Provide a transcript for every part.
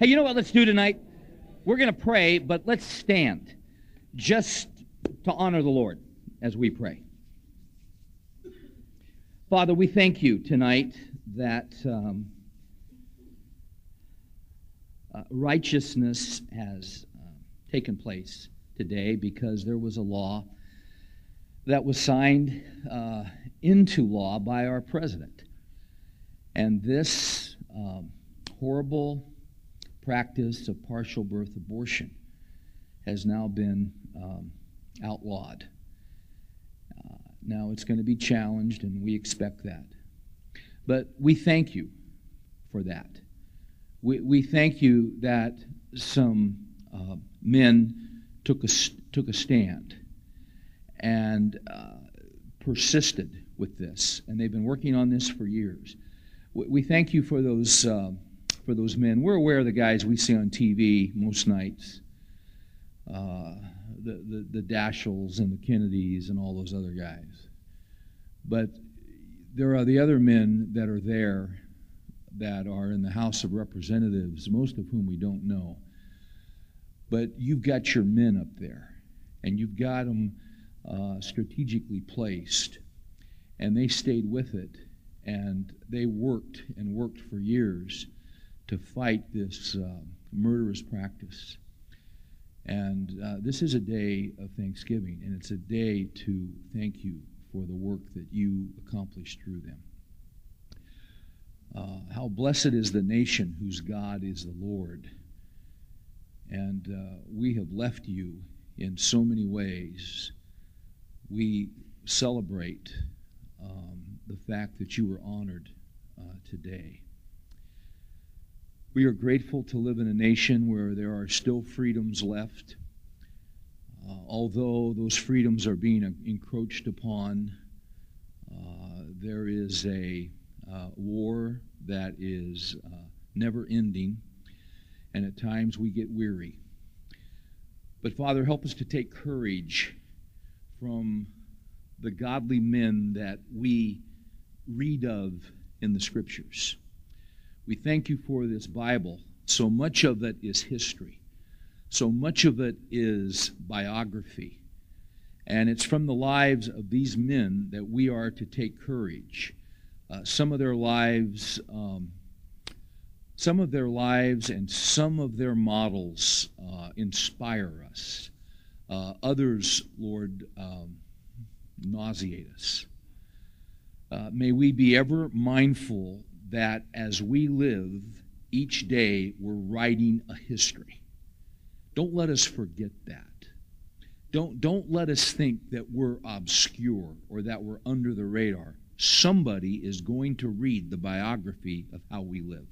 Hey, you know what let's do tonight? We're going to pray, but let's stand just to honor the Lord as we pray. Father, we thank you tonight that um, uh, righteousness has uh, taken place today because there was a law that was signed uh, into law by our president. And this um, horrible practice of partial birth abortion has now been um, outlawed. Uh, now it's going to be challenged, and we expect that. But we thank you for that. We, we thank you that some uh, men took a, took a stand and uh, persisted with this, and they've been working on this for years. We, we thank you for those, uh, for those men. We're aware of the guys we see on TV most nights. Uh, the, the, the and the Kennedys and all those other guys. But there are the other men that are there that are in the House of Representatives, most of whom we don't know. But you've got your men up there, and you've got them uh, strategically placed, and they stayed with it, and they worked and worked for years to fight this uh, murderous practice. And uh, this is a day of thanksgiving, and it's a day to thank you for the work that you accomplished through them. Uh, how blessed is the nation whose God is the Lord. And uh, we have left you in so many ways. We celebrate um, the fact that you were honored uh, today. We are grateful to live in a nation where there are still freedoms left. Uh, although those freedoms are being encroached upon, uh, there is a uh, war that is uh, never ending, and at times we get weary. But Father, help us to take courage from the godly men that we read of in the Scriptures. We thank you for this Bible. So much of it is history, so much of it is biography. And it's from the lives of these men that we are to take courage. Uh, some of their lives, um, some of their lives, and some of their models uh, inspire us. Uh, others, Lord, um, nauseate us. Uh, may we be ever mindful that as we live each day, we're writing a history. Don't let us forget that. Don't, don't let us think that we're obscure or that we're under the radar. Somebody is going to read the biography of how we live.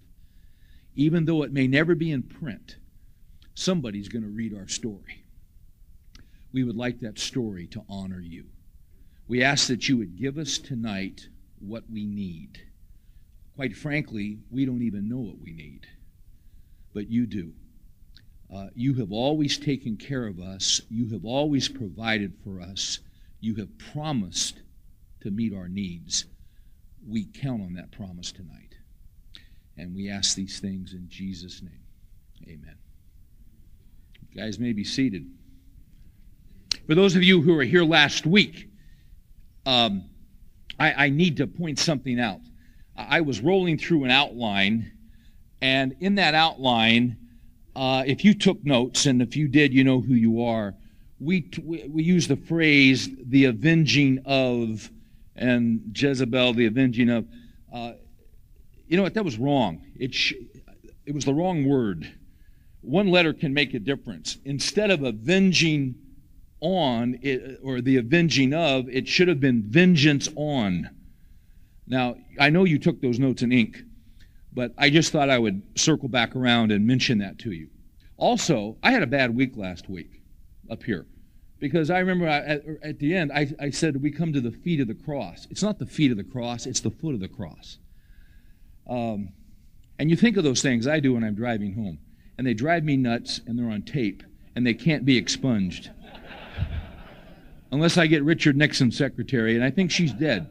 Even though it may never be in print, somebody's going to read our story. We would like that story to honor you. We ask that you would give us tonight what we need. Quite frankly, we don't even know what we need, but you do. Uh, you have always taken care of us. You have always provided for us. You have promised to meet our needs. We count on that promise tonight. And we ask these things in Jesus' name. Amen. You guys may be seated. For those of you who were here last week, um, I, I need to point something out. I was rolling through an outline, and in that outline, uh, if you took notes, and if you did, you know who you are. We, we, we use the phrase the avenging of, and Jezebel, the avenging of. Uh, you know what? That was wrong. It, sh- it was the wrong word. One letter can make a difference. Instead of avenging on, it, or the avenging of, it should have been vengeance on. Now, I know you took those notes in ink, but I just thought I would circle back around and mention that to you. Also, I had a bad week last week up here because I remember at, at the end I, I said we come to the feet of the cross. It's not the feet of the cross, it's the foot of the cross. Um, and you think of those things I do when I'm driving home, and they drive me nuts, and they're on tape, and they can't be expunged. Unless I get Richard Nixon's secretary, and I think she's dead.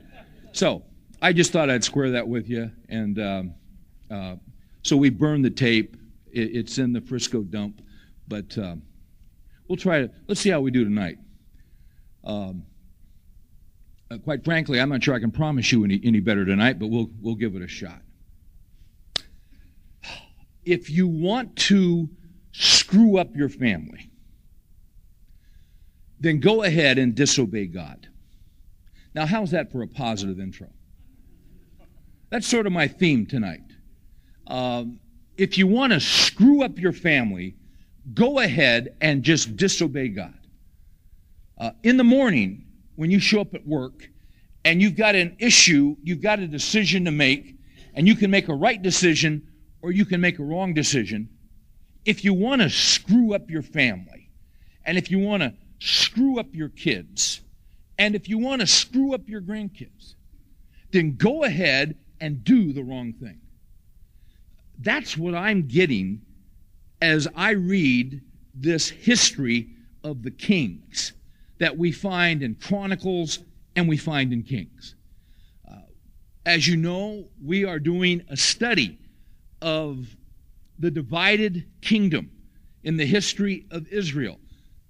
So, I just thought I'd square that with you. And um, uh, so we burned the tape. it's in the Frisco dump, but um, we'll try to. Let's see how we do tonight. Um, uh, quite frankly, I'm not sure I can promise you any, any better tonight, but we'll we'll give it a shot. If you want to screw up your family, then go ahead and disobey God. Now, how's that for a positive intro? That's sort of my theme tonight. Um, if you want to screw up your family, go ahead and just disobey God. Uh, in the morning, when you show up at work and you've got an issue, you've got a decision to make, and you can make a right decision or you can make a wrong decision. If you want to screw up your family, and if you want to screw up your kids, and if you want to screw up your grandkids, then go ahead and do the wrong thing. That's what I'm getting as I read this history of the kings that we find in Chronicles and we find in Kings. Uh, as you know, we are doing a study of the divided kingdom in the history of Israel.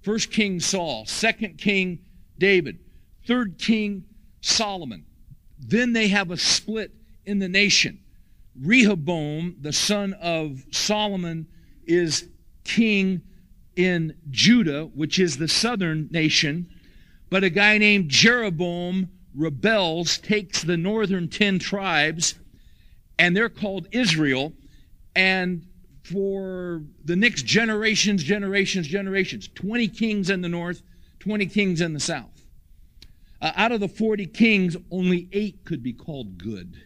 First King Saul, second King David, third King Solomon. Then they have a split in the nation. Rehoboam, the son of Solomon, is king in Judah, which is the southern nation. But a guy named Jeroboam rebels, takes the northern 10 tribes, and they're called Israel. And for the next generations, generations, generations, 20 kings in the north, 20 kings in the south. Uh, out of the 40 kings, only eight could be called good.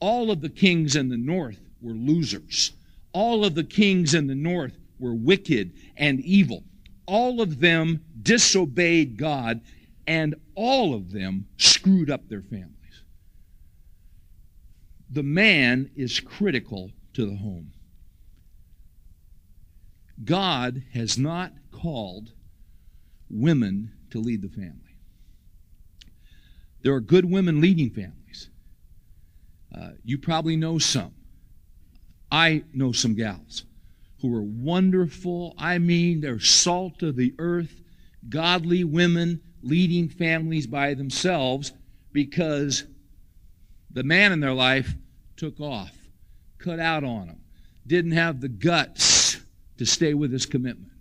All of the kings in the north were losers. All of the kings in the north were wicked and evil. All of them disobeyed God, and all of them screwed up their families. The man is critical to the home. God has not called women to lead the family. There are good women leading families. Uh, you probably know some. I know some gals who are wonderful. I mean, they're salt of the earth, godly women leading families by themselves because the man in their life took off, cut out on them, didn't have the guts to stay with his commitment.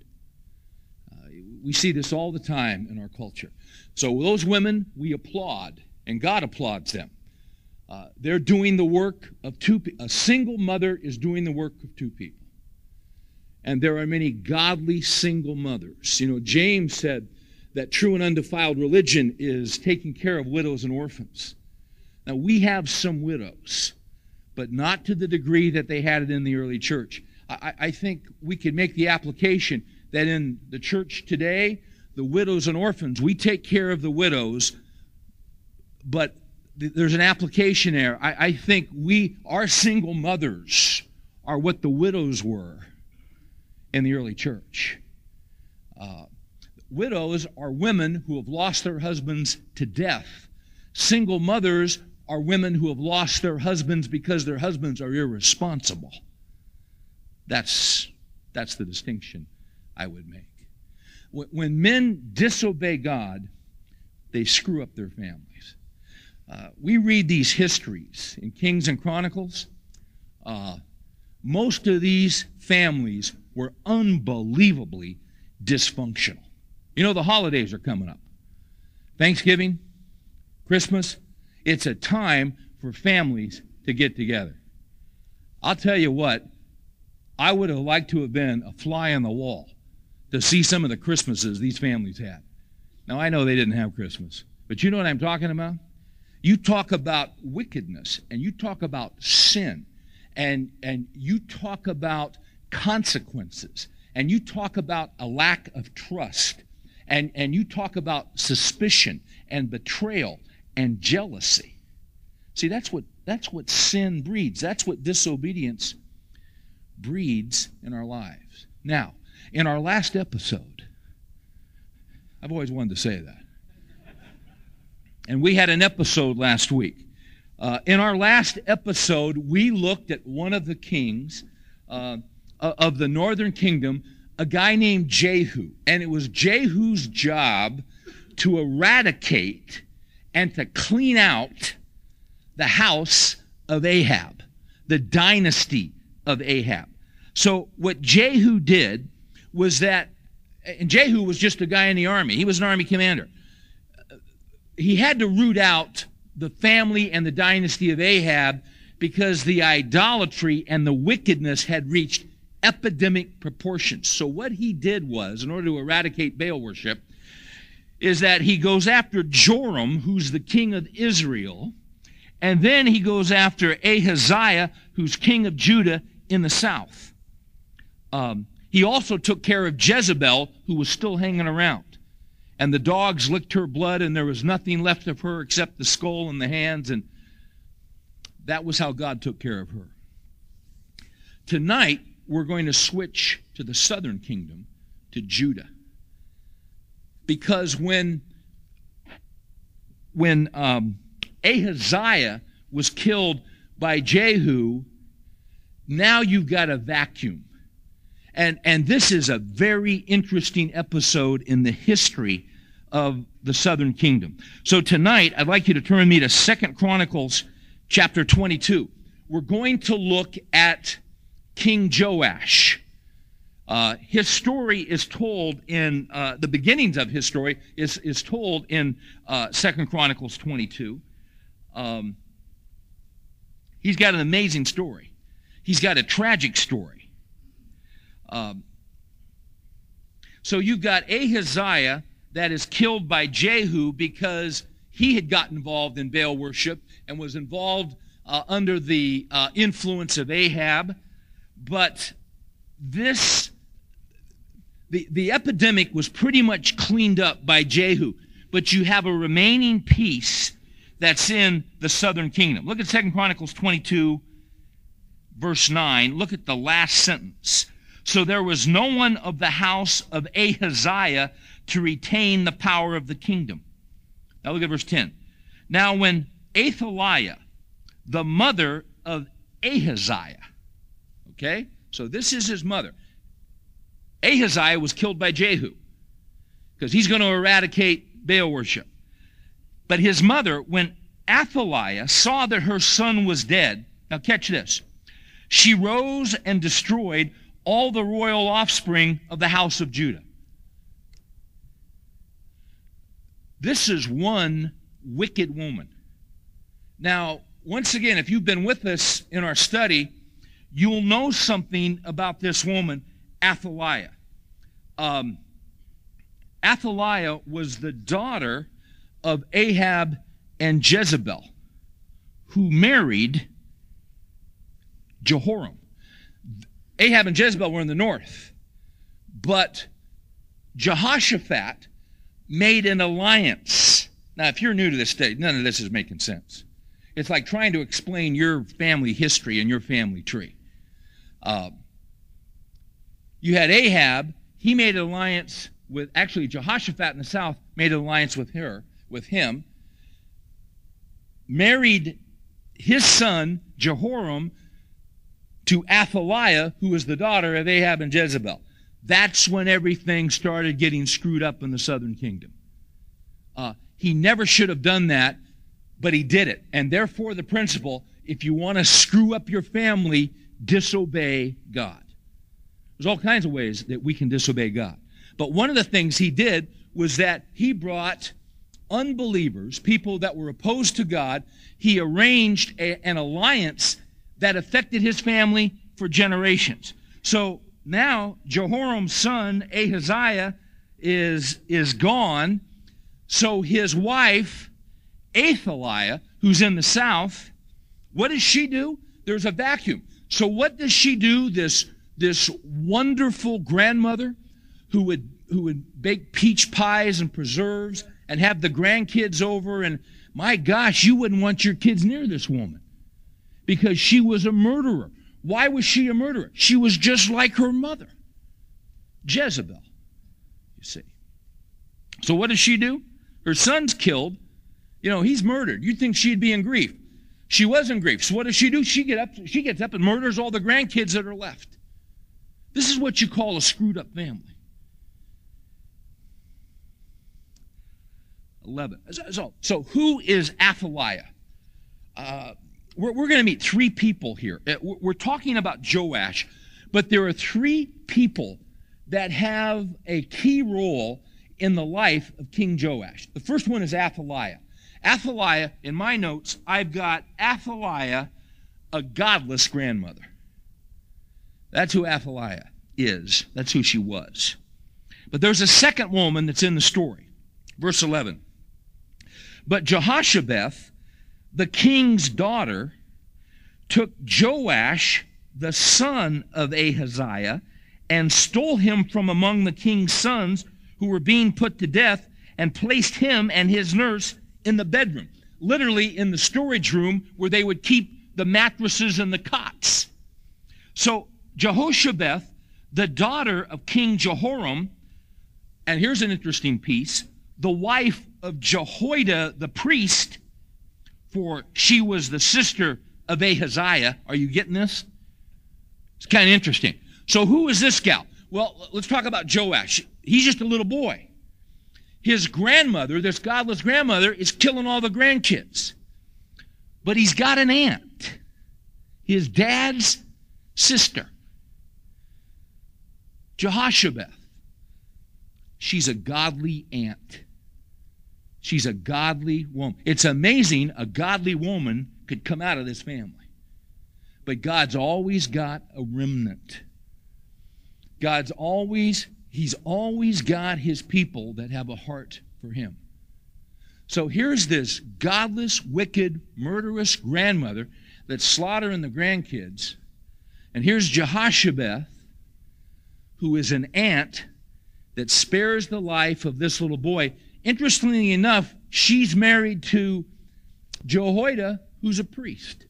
Uh, we see this all the time in our culture. So, those women, we applaud, and God applauds them. Uh, they're doing the work of two people. A single mother is doing the work of two people. And there are many godly single mothers. You know, James said that true and undefiled religion is taking care of widows and orphans. Now, we have some widows, but not to the degree that they had it in the early church. I, I think we could make the application that in the church today, the widows and orphans, we take care of the widows, but there's an application there. I, I think we, our single mothers, are what the widows were in the early church. Uh, widows are women who have lost their husbands to death. Single mothers are women who have lost their husbands because their husbands are irresponsible. That's, that's the distinction I would make. When men disobey God, they screw up their families. Uh, we read these histories in Kings and Chronicles. Uh, most of these families were unbelievably dysfunctional. You know, the holidays are coming up Thanksgiving, Christmas. It's a time for families to get together. I'll tell you what, I would have liked to have been a fly on the wall to see some of the Christmases these families had. Now, I know they didn't have Christmas, but you know what I'm talking about? You talk about wickedness and you talk about sin and, and you talk about consequences and you talk about a lack of trust and, and you talk about suspicion and betrayal and jealousy. See, that's what, that's what sin breeds. That's what disobedience breeds in our lives. Now, in our last episode, I've always wanted to say that. And we had an episode last week. Uh, in our last episode, we looked at one of the kings. Uh, of the northern kingdom a guy named Jehu. And it was Jehu's job to eradicate and to clean out the house of Ahab, the dynasty of Ahab. So what Jehu did was that, and Jehu was just a guy in the army. He was an army commander. He had to root out the family and the dynasty of Ahab because the idolatry and the wickedness had reached epidemic proportions. So what he did was, in order to eradicate Baal worship, is that he goes after Joram, who's the king of Israel, and then he goes after Ahaziah, who's king of Judah in the south. Um, he also took care of Jezebel, who was still hanging around. And the dogs licked her blood, and there was nothing left of her except the skull and the hands, and that was how God took care of her. Tonight, we're going to switch to the southern kingdom, to Judah. Because when, when um, Ahaziah was killed by Jehu, now you've got a vacuum. And, and this is a very interesting episode in the history of the southern kingdom. So tonight, I'd like you to turn me to Second Chronicles chapter 22. We're going to look at King Joash. Uh, his story is told in uh, the beginnings of his story is, is told in uh, Second Chronicles 22. Um, he's got an amazing story. He's got a tragic story. Um, so you've got Ahaziah that is killed by Jehu because he had gotten involved in Baal worship and was involved uh, under the uh, influence of Ahab. But this, the, the epidemic was pretty much cleaned up by Jehu. But you have a remaining piece that's in the southern kingdom. Look at Second Chronicles 22, verse 9. Look at the last sentence. So there was no one of the house of Ahaziah to retain the power of the kingdom. Now look at verse 10. Now when Athaliah, the mother of Ahaziah, Okay? So this is his mother. Ahaziah was killed by Jehu because he's going to eradicate Baal worship. But his mother, when Athaliah saw that her son was dead, now catch this, she rose and destroyed all the royal offspring of the house of Judah. This is one wicked woman. Now, once again, if you've been with us in our study, you'll know something about this woman, Athaliah. Um, Athaliah was the daughter of Ahab and Jezebel, who married Jehoram. Ahab and Jezebel were in the north, but Jehoshaphat made an alliance. Now, if you're new to this state, none of this is making sense. It's like trying to explain your family history and your family tree. Uh, you had Ahab. He made an alliance with, actually, Jehoshaphat in the south made an alliance with her, with him, married his son, Jehoram, to Athaliah, who was the daughter of Ahab and Jezebel. That's when everything started getting screwed up in the southern kingdom. Uh, he never should have done that, but he did it. And therefore, the principle if you want to screw up your family, disobey God. There's all kinds of ways that we can disobey God. But one of the things he did was that he brought unbelievers, people that were opposed to God, he arranged a, an alliance that affected his family for generations. So now Jehoram's son Ahaziah is, is gone. So his wife, Athaliah, who's in the south, what does she do? There's a vacuum. So what does she do? This, this wonderful grandmother who would, who would bake peach pies and preserves and have the grandkids over and my gosh, you wouldn't want your kids near this woman because she was a murderer. Why was she a murderer? She was just like her mother, Jezebel, you see. So what does she do? Her son's killed. You know, he's murdered. You'd think she'd be in grief. She was in grief. So what does she do? She get up, she gets up and murders all the grandkids that are left. This is what you call a screwed up family. 11. So, so who is Athaliah? Uh, we're, we're going to meet three people here. Uh, we're talking about Joash, but there are three people that have a key role in the life of King Joash. The first one is Athaliah. Athaliah, in my notes, I've got Athaliah, a godless grandmother. That's who Athaliah is. That's who she was. But there's a second woman that's in the story. Verse 11. But Jehoshabeth, the king's daughter, took Joash, the son of Ahaziah, and stole him from among the king's sons who were being put to death and placed him and his nurse in the bedroom, literally in the storage room where they would keep the mattresses and the cots. So Jehoshabeth, the daughter of King Jehoram, and here's an interesting piece the wife of Jehoiada the priest, for she was the sister of Ahaziah. Are you getting this? It's kind of interesting. So, who is this gal? Well, let's talk about Joash. He's just a little boy. His grandmother, this godless grandmother, is killing all the grandkids. But he's got an aunt, his dad's sister, Jehoshabeth. She's a godly aunt. She's a godly woman. It's amazing a godly woman could come out of this family. But God's always got a remnant. God's always, He's always got His people that have a heart for Him. So here's this godless, wicked, murderous grandmother that's slaughtering the grandkids. And here's Jehoshabeth, who is an aunt that spares the life of this little boy. Interestingly enough, she's married to Jehoiada, who's a priest.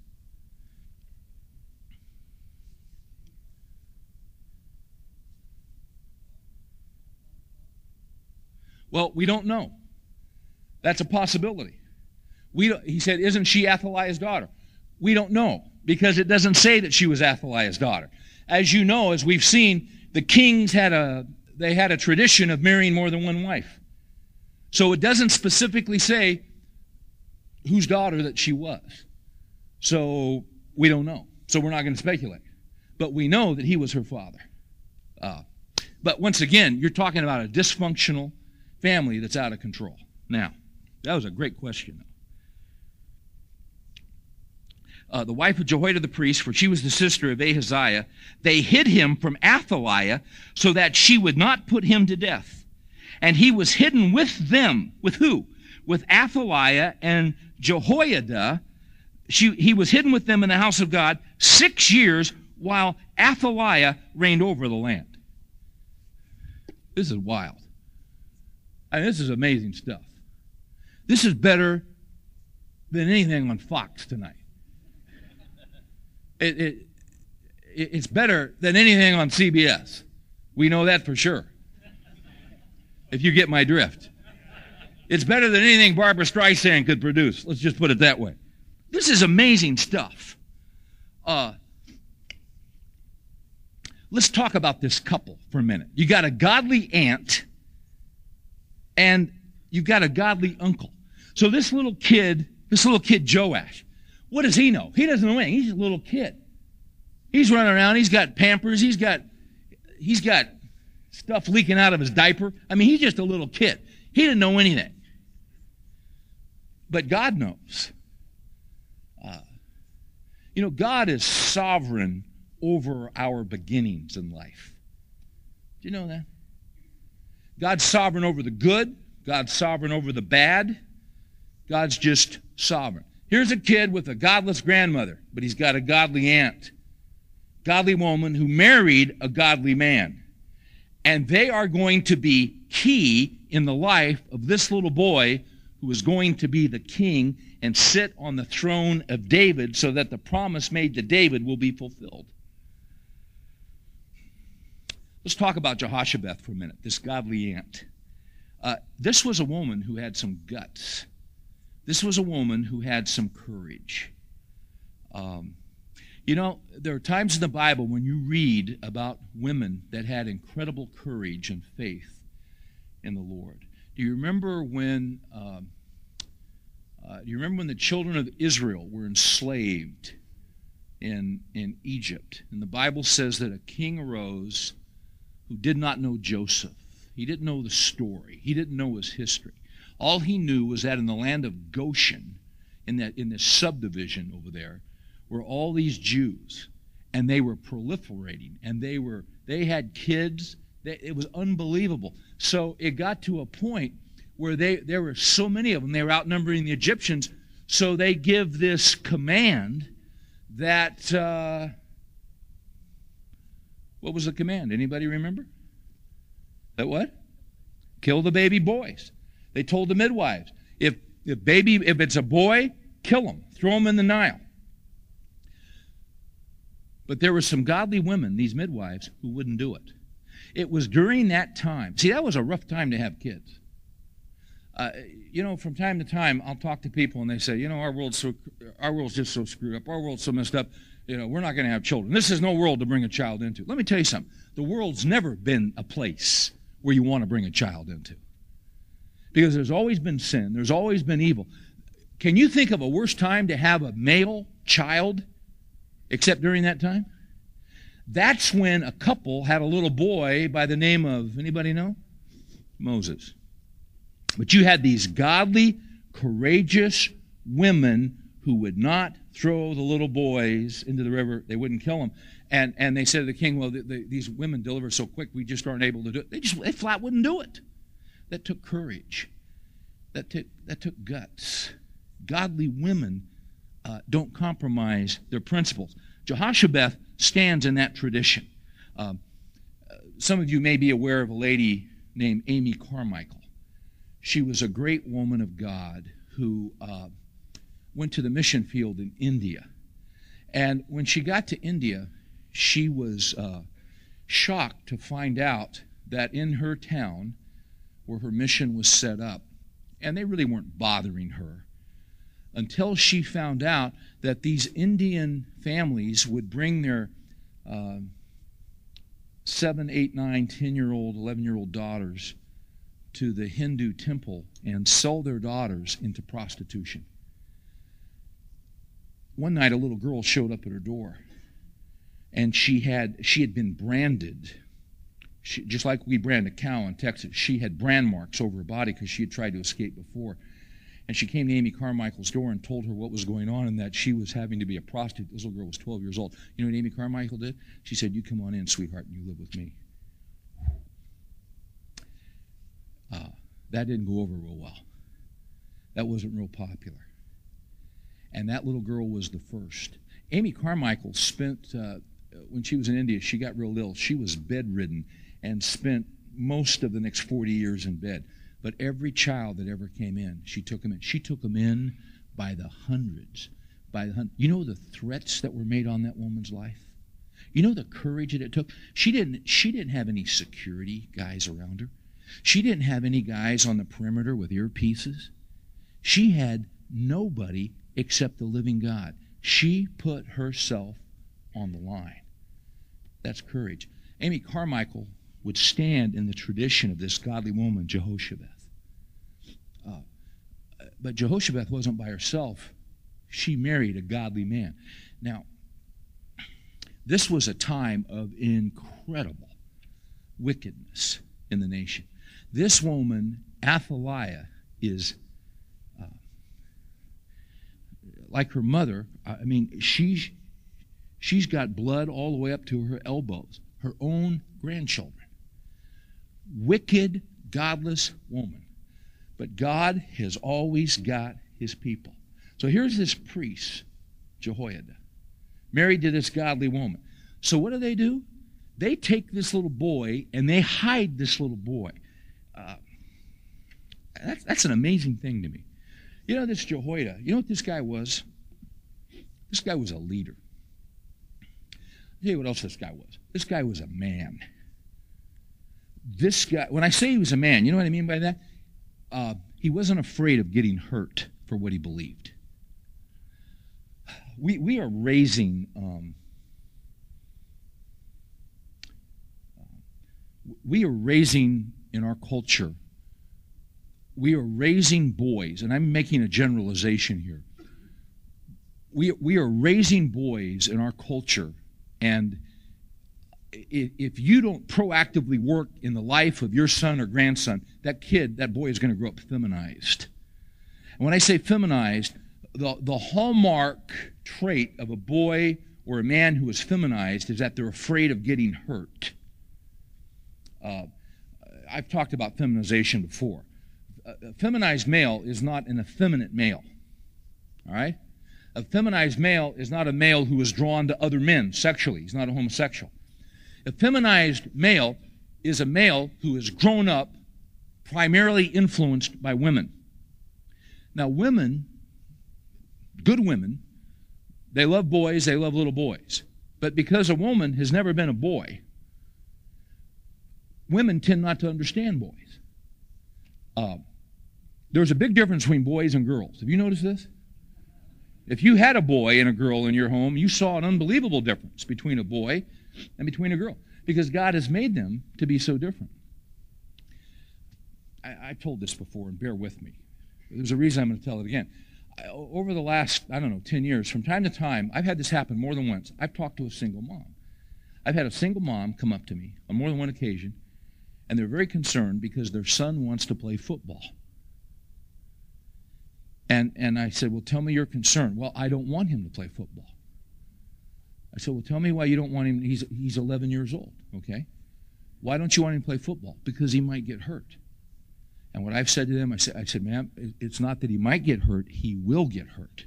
Well, we don't know. That's a possibility. We he said, Isn't she Athaliah's daughter? We don't know because it doesn't say that she was Athaliah's daughter. As you know, as we've seen, the kings had a they had a tradition of marrying more than one wife. So it doesn't specifically say whose daughter that she was. So we don't know. So we're not going to speculate. But we know that he was her father. Uh, but once again, you're talking about a dysfunctional family that's out of control. Now, that was a great question. Uh, the wife of Jehoiada the priest, for she was the sister of Ahaziah, they hid him from Athaliah so that she would not put him to death. And he was hidden with them. With who? With Athaliah and Jehoiada. She, he was hidden with them in the house of God six years while Athaliah reigned over the land. This is wild. I mean, this is amazing stuff. This is better than anything on Fox tonight. It, it, it's better than anything on CBS. We know that for sure if you get my drift. It's better than anything Barbra Streisand could produce. Let's just put it that way. This is amazing stuff. Uh, let's talk about this couple for a minute. You got a godly aunt and you've got a godly uncle. So this little kid, this little kid Joash, what does he know? He doesn't know anything. He's a little kid. He's running around. He's got pampers. He's got, he's got stuff leaking out of his diaper. I mean, he's just a little kid. He didn't know anything. But God knows. Uh, you know, God is sovereign over our beginnings in life. Do you know that? God's sovereign over the good, God's sovereign over the bad. God's just sovereign. Here's a kid with a godless grandmother, but he's got a godly aunt, godly woman who married a godly man and they are going to be key in the life of this little boy who is going to be the king and sit on the throne of David so that the promise made to David will be fulfilled. Let's talk about Jehoshabeth for a minute, this godly aunt. Uh, this was a woman who had some guts. This was a woman who had some courage. Um, You know, there are times in the Bible when you read about women that had incredible courage and faith in the Lord. Do you remember when? Um, uh, do you remember when the children of Israel were enslaved in in Egypt? And the Bible says that a king arose who did not know Joseph. He didn't know the story. He didn't know his history. All he knew was that in the land of Goshen, in that in this subdivision over there, were all these Jews, and they were proliferating, and they were they had kids. They, it was unbelievable. So it got to a point where they there were so many of them, they were outnumbering the Egyptians. So they give this command that uh, what was the command? Anybody remember? That what? Kill the baby boys. They told the midwives, if if baby if it's a boy, kill him, throw him in the Nile. But there were some godly women, these midwives, who wouldn't do it. It was during that time. See, that was a rough time to have kids. Uh, you know, from time to time, I'll talk to people and they say, you know, our world's so, our world's just so screwed up. Our world's so messed up. You know, we're not going to have children. This is no world to bring a child into. Let me tell you something. The world's never been a place where you want to bring a child into, because there's always been sin. There's always been evil. Can you think of a worse time to have a male child except during that time? That's when a couple had a little boy by the name of, anybody know? Moses. But you had these godly, courageous women who would not throw the little boys into the river. They wouldn't kill them. And, and they said to the king, well, the, the, these women deliver so quick, we just aren't able to do it. They just, they flat wouldn't do it. That took courage. That took, that took guts. Godly women uh, don't compromise their principles. Jehoshabeth stands in that tradition. Um, some of you may be aware of a lady named Amy Carmichael. She was a great woman of God who uh, went to the mission field in India. And when she got to India, she was uh, shocked to find out that in her town, where her mission was set up, and they really weren't bothering her, until she found out that these Indian families would bring their uh, seven, eight, nine, ten year old, 11 year old daughters to the Hindu temple and sell their daughters into prostitution. One night, a little girl showed up at her door, and she had she had been branded, she, just like we brand a cow in Texas. She had brand marks over her body because she had tried to escape before. And she came to Amy Carmichael's door and told her what was going on and that she was having to be a prostitute. This little girl was 12 years old. You know what Amy Carmichael did? She said, You come on in, sweetheart, and you live with me. Uh, that didn't go over real well. That wasn't real popular. And that little girl was the first. Amy Carmichael spent, uh, when she was in India, she got real ill. She was bedridden and spent most of the next 40 years in bed. But every child that ever came in, she took them in. She took them in by the hundreds. By the hun- you know the threats that were made on that woman's life. You know the courage that it took. She didn't. She didn't have any security guys around her. She didn't have any guys on the perimeter with earpieces. She had nobody except the living God. She put herself on the line. That's courage. Amy Carmichael would stand in the tradition of this godly woman, Jehoshabeth. Uh, but Jehoshabeth wasn't by herself. She married a godly man. Now, this was a time of incredible wickedness in the nation. This woman, Athaliah, is uh, like her mother. I mean, she's, she's got blood all the way up to her elbows, her own grandchildren. Wicked, godless woman. But God has always got his people. So here's this priest, Jehoiada, married to this godly woman. So what do they do? They take this little boy and they hide this little boy. Uh, that's, that's an amazing thing to me. You know, this Jehoiada, you know what this guy was? This guy was a leader. I'll tell you what else this guy was. This guy was a man. This guy, when I say he was a man, you know what I mean by that? Uh, he wasn't afraid of getting hurt for what he believed. we, we are raising um, we are raising in our culture we are raising boys and i'm making a generalization here we, we are raising boys in our culture and if you don't proactively work in the life of your son or grandson that kid that boy is going to grow up feminized and when i say feminized the, the hallmark trait of a boy or a man who is feminized is that they're afraid of getting hurt. Uh, I've talked about feminization before. A feminized male is not an effeminate male. All right? A feminized male is not a male who is drawn to other men sexually. He's not a homosexual. A feminized male is a male who has grown up primarily influenced by women. Now, women good women, they love boys, they love little boys. But because a woman has never been a boy, women tend not to understand boys. Uh, there's a big difference between boys and girls. Have you noticed this? If you had a boy and a girl in your home, you saw an unbelievable difference between a boy and between a girl because God has made them to be so different. I, have told this before, and bear with me. There's a reason I'm going to tell it again over the last, I don't know, 10 years, from time to time, I've had this happen more than once. I've talked to a single mom. I've had a single mom come up to me on more than one occasion, and they're very concerned because their son wants to play football. And, and I said, Well, tell me your concern. Well, I don't want him to play football. I said, Well, tell me why you don't want him. He's, he's 11 years old, okay? Why don't you want him to play football? Because he might get hurt. And what I've said to them, I said, I said, ma'am, it's not that he might get hurt, he will get hurt.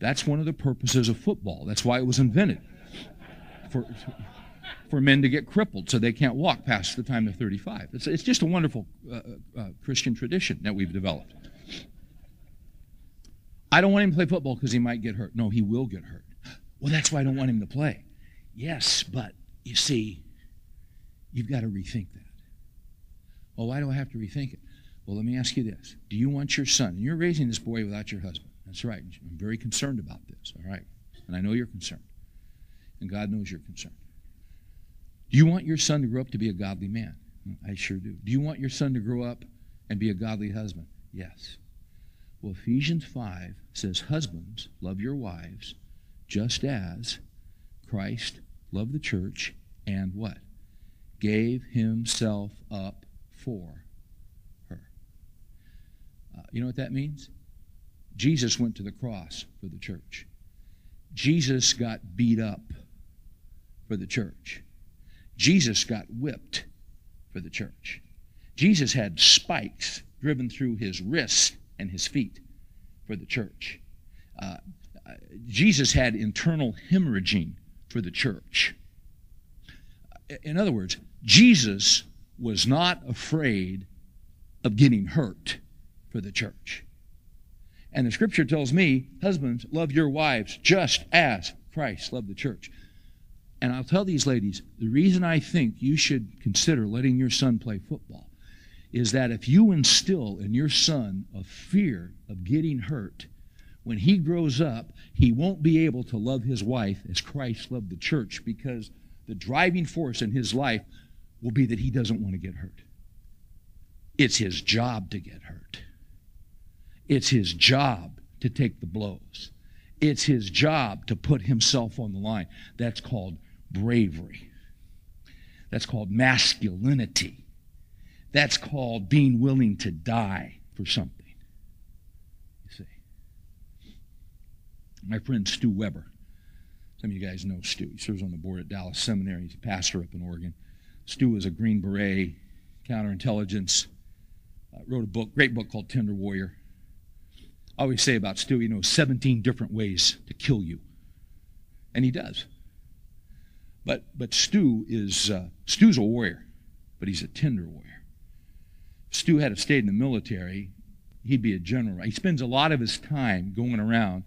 That's one of the purposes of football. That's why it was invented. For, for men to get crippled so they can't walk past the time they're 35. It's, it's just a wonderful uh, uh, Christian tradition that we've developed. I don't want him to play football because he might get hurt. No, he will get hurt. Well, that's why I don't want him to play. Yes, but you see, you've got to rethink that. Well, why do I have to rethink it? Well, let me ask you this. Do you want your son, and you're raising this boy without your husband. That's right. I'm very concerned about this, all right? And I know you're concerned. And God knows you're concerned. Do you want your son to grow up to be a godly man? I sure do. Do you want your son to grow up and be a godly husband? Yes. Well, Ephesians 5 says, Husbands, love your wives just as Christ loved the church and what? Gave himself up for uh, you know what that means? Jesus went to the cross for the church. Jesus got beat up for the church. Jesus got whipped for the church. Jesus had spikes driven through his wrists and his feet for the church. Uh Jesus had internal hemorrhaging for the church. In other words, Jesus was not afraid of getting hurt for the church. And the scripture tells me, husbands, love your wives just as Christ loved the church. And I'll tell these ladies, the reason I think you should consider letting your son play football is that if you instill in your son a fear of getting hurt, when he grows up, he won't be able to love his wife as Christ loved the church because the driving force in his life will be that he doesn't want to get hurt. It's his job to get hurt. It's his job to take the blows. It's his job to put himself on the line. That's called bravery. That's called masculinity. That's called being willing to die for something. You see. My friend Stu Weber. Some of you guys know Stu. He serves on the board at Dallas Seminary. He's a pastor up in Oregon. Stu is a Green Beret, counterintelligence. Uh, wrote a book, great book called Tender Warrior. I always say about Stu, he knows 17 different ways to kill you. And he does. But, but Stu is, uh, Stu's a warrior, but he's a tender warrior. If Stu had stayed in the military, he'd be a general. He spends a lot of his time going around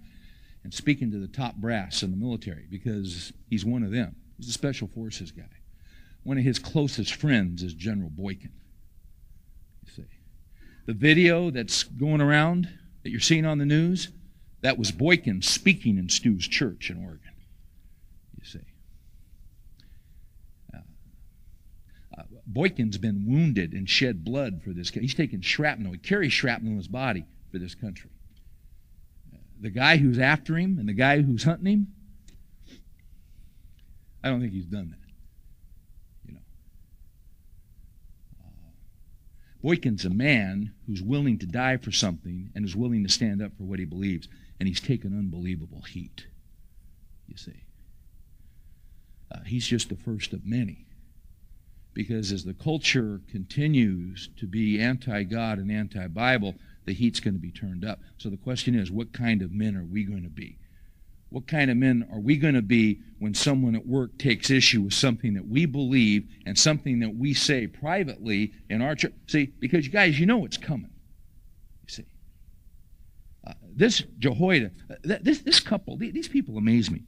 and speaking to the top brass in the military because he's one of them. He's a special forces guy. One of his closest friends is General Boykin. You see. The video that's going around that you're seeing on the news, That was Boykin speaking in Stu's church in Oregon. You see. Uh, uh, Boykin's been wounded and shed blood for this. He's taken shrapnel. He carries shrapnel in his body for this country. The guy who's after him and the guy who's hunting him, I don't think he's done that. You know. Uh, Boykin's a man who's willing to die for something and is willing to stand up for what he believes, and he's taken unbelievable heat. You see. Uh, he's just the first of many. Because as the culture continues to be anti God and anti Bible, the heat's going to be turned up. So the question is, what kind of men are we going to be? What kind of men are we going to be when someone at work takes issue with something that we believe and something that we say privately in our church? See, because you guys, you know what's coming. You see. Uh, this Jehoiada, uh, this, this couple, these people amaze me.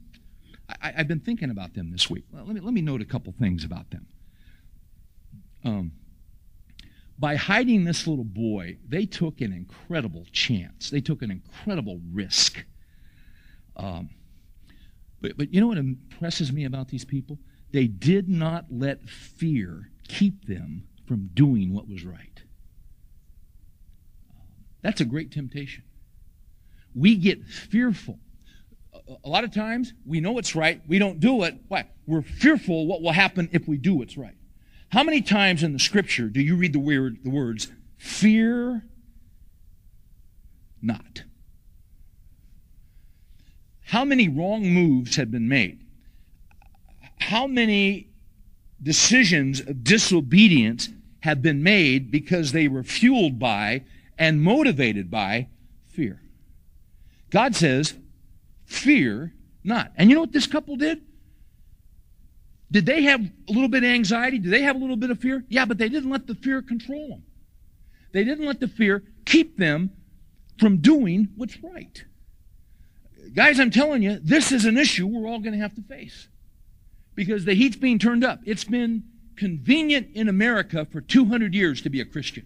I, have been thinking about them this week. Well, let, me, let me note a couple things about them. Um, by hiding this little boy, they took an incredible chance. They took an incredible risk. Um, but, but you know what impresses me about these people? They did not let fear keep them from doing what was right. That's a great temptation. We get fearful. A lot of times, we know it's right, we don't do it. Why? We're fearful what will happen if we do what's right. How many times in the scripture do you read the, the words, fear not? How many wrong moves have been made? How many decisions of disobedience have been made because they were fueled by and motivated by fear? God says, fear not. And you know what this couple did? Did they have a little bit of anxiety? Did they have a little bit of fear? Yeah, but they didn't let the fear control them. They didn't let the fear keep them from doing what's right. Guys, I'm telling you, this is an issue we're all going to have to face because the heat's being turned up. It's been convenient in America for 200 years to be a Christian.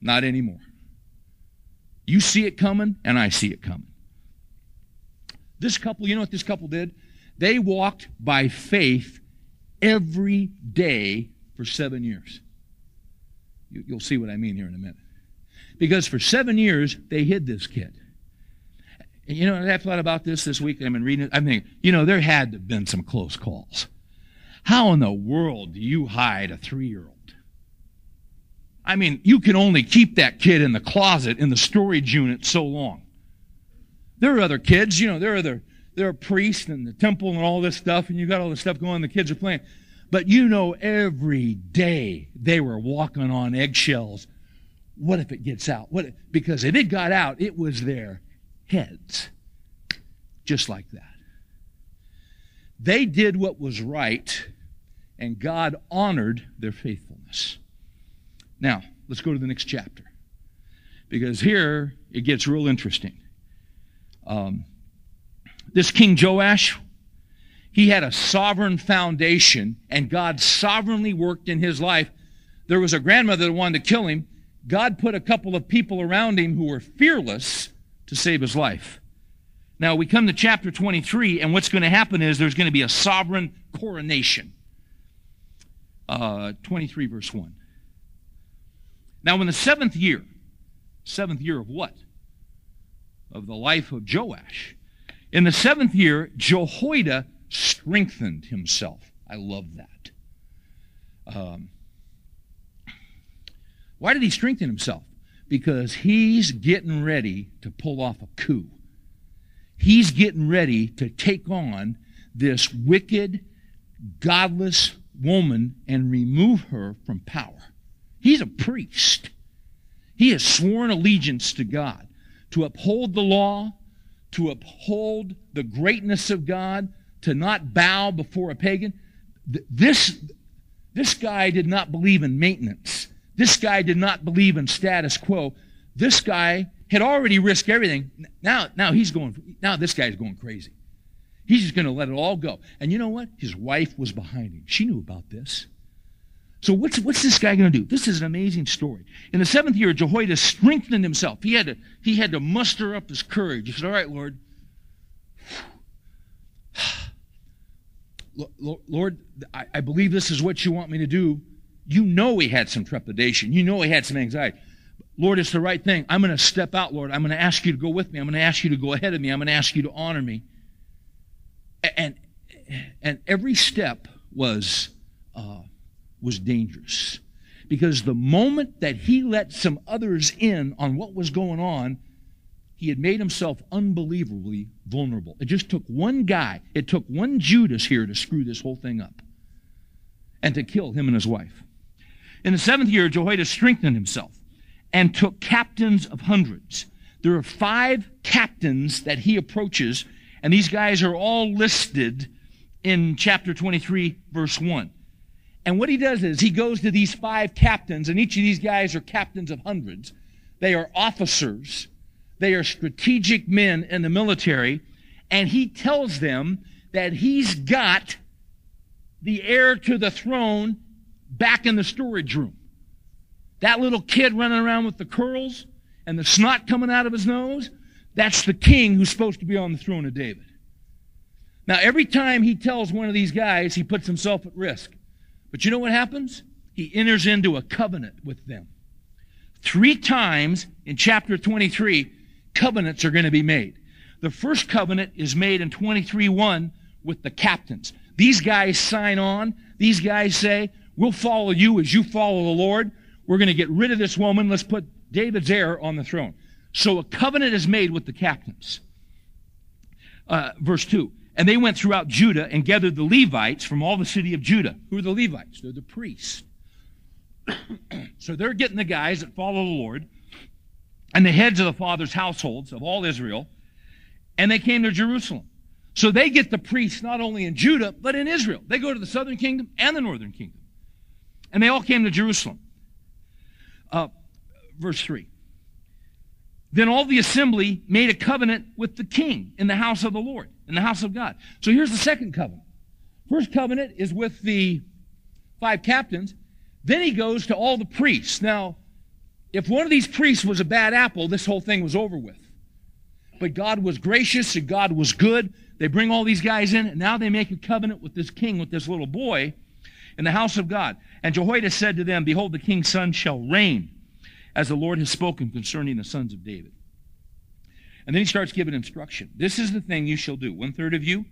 Not anymore. You see it coming, and I see it coming. This couple, you know what this couple did? They walked by faith every day for seven years. You'll see what I mean here in a minute. Because for seven years, they hid this kid. And you know, I thought about this this week. I've been reading it. I'm thinking, you know, there had to have been some close calls. How in the world do you hide a three year old? I mean, you can only keep that kid in the closet in the storage unit so long. There are other kids, you know, there are other, there are priests and the temple and all this stuff, and you got all this stuff going, the kids are playing. But you know, every day they were walking on eggshells what if it gets out? What if, because if it got out, it was their heads. Just like that. They did what was right, and God honored their faithfulness. Now, let's go to the next chapter. Because here it gets real interesting. Um, this King Joash, he had a sovereign foundation, and God sovereignly worked in his life. There was a grandmother that wanted to kill him, God put a couple of people around him who were fearless to save his life. Now we come to chapter 23, and what's going to happen is there's going to be a sovereign coronation. Uh, 23, verse 1. Now, in the seventh year, seventh year of what? Of the life of Joash. In the seventh year, Jehoiada strengthened himself. I love that. Um, why did he strengthen himself? Because he's getting ready to pull off a coup. He's getting ready to take on this wicked, godless woman and remove her from power. He's a priest. He has sworn allegiance to God, to uphold the law, to uphold the greatness of God, to not bow before a pagan. This, this guy did not believe in maintenance. This guy did not believe in status quo. This guy had already risked everything. Now, now he's going, now this guy's going crazy. He's just going to let it all go. And you know what? His wife was behind him. She knew about this. So what's, what's this guy going to do? This is an amazing story. In the seventh year, Jehoiada strengthened himself. He had to, he had to muster up his courage. He said, all right, Lord. Lord, I, I believe this is what you want me to do. You know he had some trepidation. You know he had some anxiety. Lord, it's the right thing. I'm going to step out, Lord. I'm going to ask you to go with me. I'm going to ask you to go ahead of me. I'm going to ask you to honor me. And, and every step was uh, was dangerous. Because the moment that he let some others in on what was going on, he had made himself unbelievably vulnerable. It just took one guy, it took one Judas here to screw this whole thing up and to kill him and his wife. In the seventh year, Jehoiada strengthened himself and took captains of hundreds. There are five captains that he approaches, and these guys are all listed in chapter 23, verse 1. And what he does is he goes to these five captains, and each of these guys are captains of hundreds. They are officers, they are strategic men in the military, and he tells them that he's got the heir to the throne back in the storage room. That little kid running around with the curls and the snot coming out of his nose, that's the king who's supposed to be on the throne of David. Now, every time he tells one of these guys, he puts himself at risk. But you know what happens? He enters into a covenant with them. Three times in chapter 23, covenants are going to be made. The first covenant is made in 23 1 with the captains. These guys sign on. These guys say, We'll follow you as you follow the Lord. We're going to get rid of this woman. Let's put David's heir on the throne. So a covenant is made with the captains. Uh, verse 2 and they went throughout Judah and gathered the Levites from all the city of Judah. Who are the Levites? They're the priests. so they're getting the guys that follow the Lord and the heads of the fathers' households of all Israel, and they came to Jerusalem. So they get the priests not only in Judah, but in Israel. They go to the southern kingdom and the northern kingdom. And they all came to Jerusalem. Uh, verse 3. Then all the assembly made a covenant with the king in the house of the Lord in the house of God. So here's the second covenant. First covenant is with the five captains. Then he goes to all the priests. Now, if one of these priests was a bad apple, this whole thing was over with. But God was gracious and God was good. They bring all these guys in, and now they make a covenant with this king, with this little boy, in the house of God. And Jehoiada said to them, Behold, the king's son shall reign, as the Lord has spoken concerning the sons of David. And then he starts giving instruction. This is the thing you shall do. One third of you,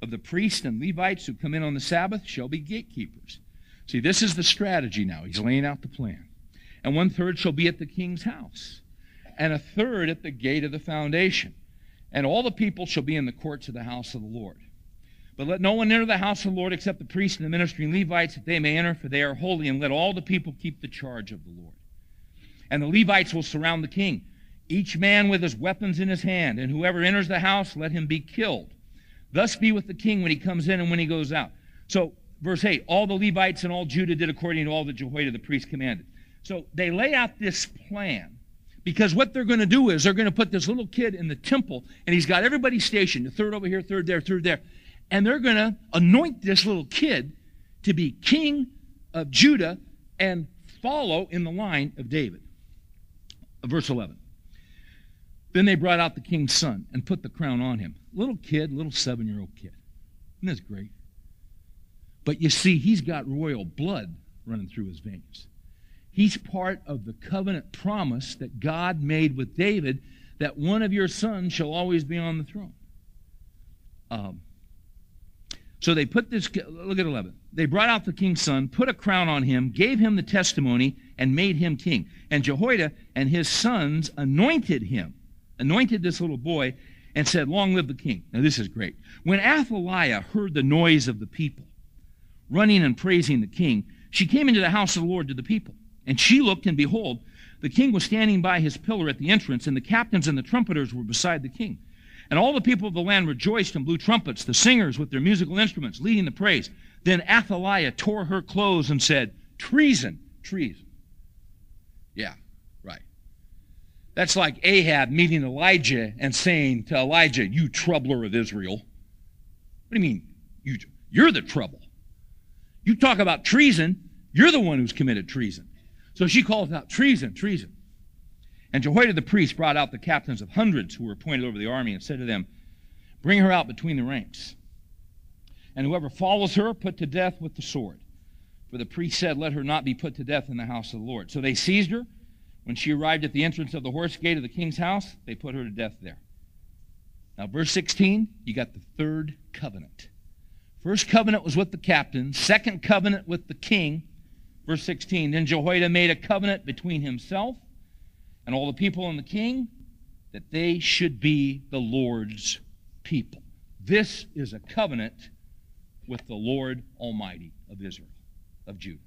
of the priests and Levites who come in on the Sabbath, shall be gatekeepers. See, this is the strategy now. He's laying out the plan. And one third shall be at the king's house, and a third at the gate of the foundation. And all the people shall be in the courts of the house of the Lord. But let no one enter the house of the Lord except the priests and the ministering Levites, that they may enter, for they are holy, and let all the people keep the charge of the Lord. And the Levites will surround the king each man with his weapons in his hand, and whoever enters the house, let him be killed. Thus be with the king when he comes in and when he goes out. So, verse 8 all the Levites and all Judah did according to all that Jehoiada the priest commanded. So, they lay out this plan because what they're going to do is they're going to put this little kid in the temple, and he's got everybody stationed, third over here, third there, third there. And they're going to anoint this little kid to be king of Judah and follow in the line of David. Verse 11. Then they brought out the king's son and put the crown on him. Little kid, little seven year old kid. Isn't this great? But you see, he's got royal blood running through his veins. He's part of the covenant promise that God made with David that one of your sons shall always be on the throne. Um, so they put this, look at 11. They brought out the king's son, put a crown on him, gave him the testimony, and made him king. And Jehoiada and his sons anointed him anointed this little boy, and said, Long live the king. Now, this is great. When Athaliah heard the noise of the people running and praising the king, she came into the house of the Lord to the people. And she looked, and behold, the king was standing by his pillar at the entrance, and the captains and the trumpeters were beside the king. And all the people of the land rejoiced and blew trumpets, the singers with their musical instruments, leading the praise. Then Athaliah tore her clothes and said, Treason, treason. Yeah, right. that's like Ahab meeting Elijah and saying to Elijah, You troubler of Israel. What do you mean? You, you're the trouble. You talk about treason. You're the one who's committed treason. So she calls out, Treason, treason. And Jehoiada the priest brought out the captains of hundreds who were appointed over the army and said to them, Bring her out between the ranks. And whoever follows her, put to death with the sword. For the priest said, Let her not be put to death in the house of the Lord. So they seized her. When she arrived at the entrance of the horse gate of the king's house, they put her to death there. Now, verse 16, you got the third covenant. First covenant was with the captain, second covenant with the king. Verse 16, then Jehoiada made a covenant between himself and all the people and the king that they should be the Lord's people. This is a covenant with the Lord Almighty of Israel, of Judah.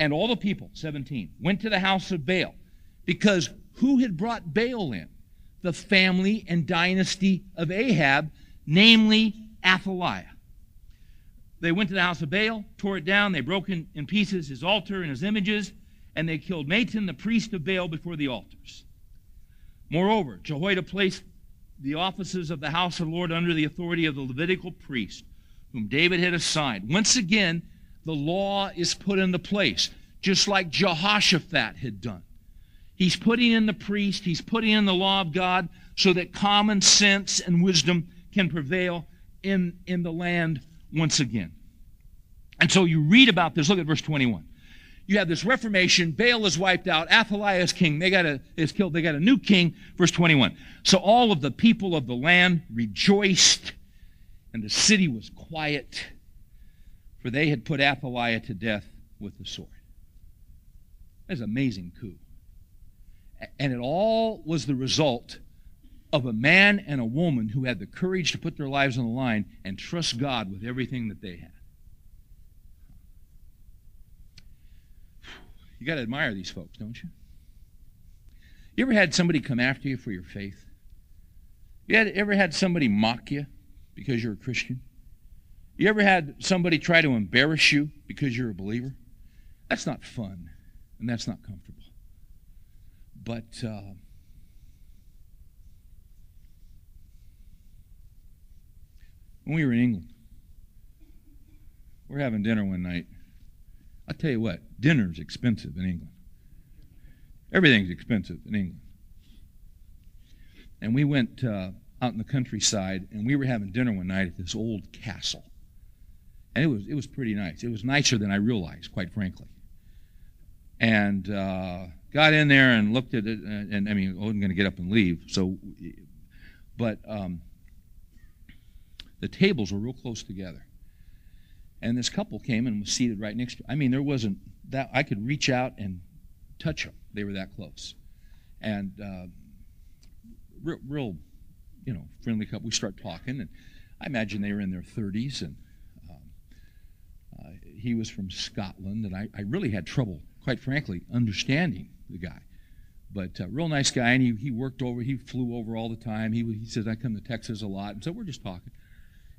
And all the people, 17, went to the house of Baal because who had brought Baal in? The family and dynasty of Ahab, namely Athaliah. They went to the house of Baal, tore it down, they broke in, in pieces his altar and his images, and they killed Mattan, the priest of Baal, before the altars. Moreover, Jehoiada placed the offices of the house of the Lord under the authority of the Levitical priest, whom David had assigned. Once again, the law is put into place, just like Jehoshaphat had done. He's putting in the priest, he's putting in the law of God so that common sense and wisdom can prevail in, in the land once again. And so you read about this. Look at verse 21. You have this Reformation. Baal is wiped out. Athaliah is king. They got a, is killed. They got a new king. Verse 21. So all of the people of the land rejoiced, and the city was quiet, for they had put Athaliah to death with the sword. That's an amazing coup. And it all was the result of a man and a woman who had the courage to put their lives on the line and trust God with everything that they had. You got to admire these folks, don't you? You ever had somebody come after you for your faith? You had, ever had somebody mock you because you're a Christian? You ever had somebody try to embarrass you because you're a believer? That's not fun, and that's not comfortable. But uh, when we were in England, we're having dinner one night. I'll tell you what, dinner's expensive in England. Everything's expensive in England. And we went uh, out in the countryside, and we were having dinner one night at this old castle. And it was, it was pretty nice. It was nicer than I realized, quite frankly. And uh, got in there and looked at it, and, and I mean, I wasn't going to get up and leave. So, but um, the tables were real close together. And this couple came and was seated right next to. I mean, there wasn't that I could reach out and touch them. They were that close, and uh, real, real, you know, friendly couple. We start talking, and I imagine they were in their 30s, and um, uh, he was from Scotland, and I, I really had trouble, quite frankly, understanding the guy. But uh, real nice guy, and he, he worked over, he flew over all the time. He, he says, I come to Texas a lot. And so we're just talking.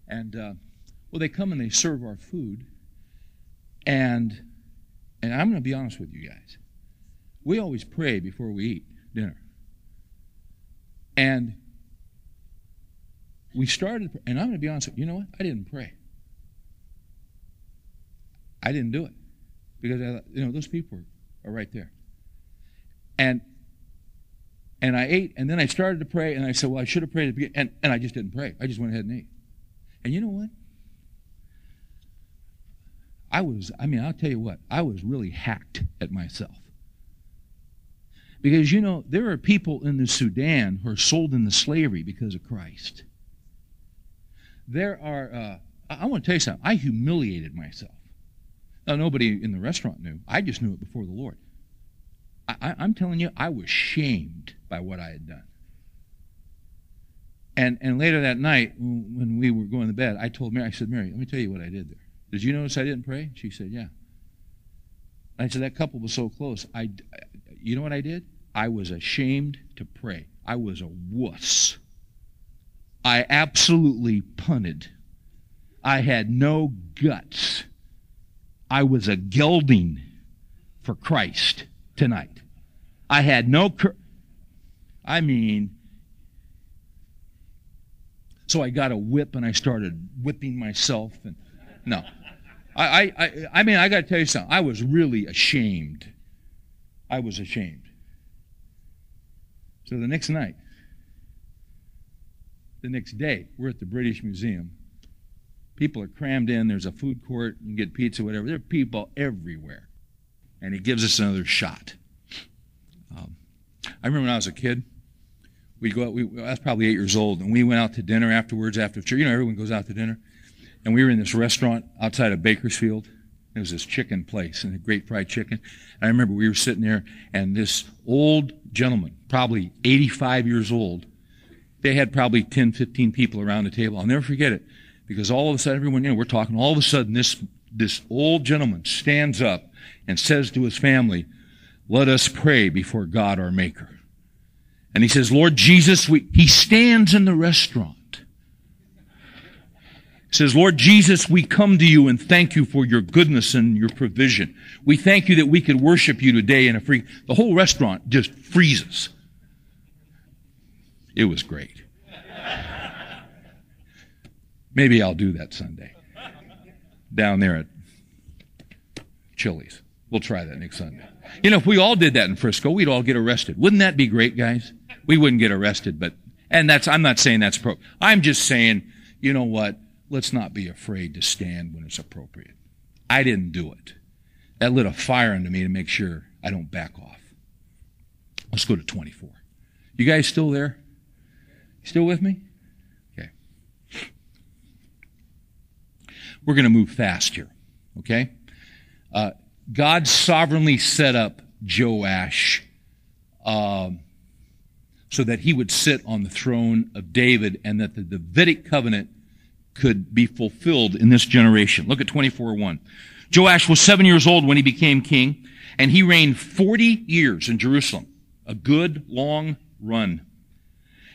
And, uh, well, they come and they serve our food. And, and I'm going to be honest with you guys. We always pray before we eat dinner. And we started, and I'm going to be honest with you, you know what? I didn't pray. I didn't do it. Because, I, you know, those people are right there. And and I ate, and then I started to pray, and I said, Well, I should have prayed at the beginning. And, and I just didn't pray. I just went ahead and ate. And you know what? I was, I mean, I'll tell you what, I was really hacked at myself. Because, you know, there are people in the Sudan who are sold into slavery because of Christ. There are, uh, I, I want to tell you something. I humiliated myself. Now, nobody in the restaurant knew. I just knew it before the Lord. I, I'm telling you, I was shamed by what I had done. And, and later that night, when we were going to bed, I told Mary, I said, Mary, let me tell you what I did there. Did you notice I didn't pray? She said, yeah. I said, that couple was so close. I, you know what I did? I was ashamed to pray. I was a wuss. I absolutely punted. I had no guts. I was a gelding for Christ tonight. I had no. Cur- I mean, so I got a whip and I started whipping myself. And no, I, I, I mean, I got to tell you something. I was really ashamed. I was ashamed. So the next night, the next day, we're at the British Museum. People are crammed in. There's a food court. You can get pizza, whatever. There are people everywhere. And he gives us another shot. Um, I remember when I was a kid, we go out, we, I was probably eight years old, and we went out to dinner afterwards after church. You know, everyone goes out to dinner. And we were in this restaurant outside of Bakersfield. It was this chicken place and a great fried chicken. And I remember we were sitting there, and this old gentleman, probably 85 years old, they had probably 10, 15 people around the table. I'll never forget it because all of a sudden, everyone, you know, we're talking, all of a sudden, this, this old gentleman stands up and says to his family, Let us pray before God our Maker. And he says, Lord Jesus, we, he stands in the restaurant. Says, Lord Jesus, we come to you and thank you for your goodness and your provision. We thank you that we could worship you today in a free, the whole restaurant just freezes. It was great. Maybe I'll do that Sunday. Down there at Chili's. We'll try that next Sunday. You know, if we all did that in Frisco, we'd all get arrested. Wouldn't that be great, guys? We wouldn't get arrested, but, and that's, I'm not saying that's pro. I'm just saying, you know what? Let's not be afraid to stand when it's appropriate. I didn't do it. That lit a fire into me to make sure I don't back off. Let's go to 24. You guys still there? Still with me? Okay. We're going to move fast here. Okay? Uh, God sovereignly set up Joash um, so that he would sit on the throne of David and that the Davidic covenant could be fulfilled in this generation. Look at 24:1. Joash was seven years old when he became king, and he reigned 40 years in Jerusalem. A good long run.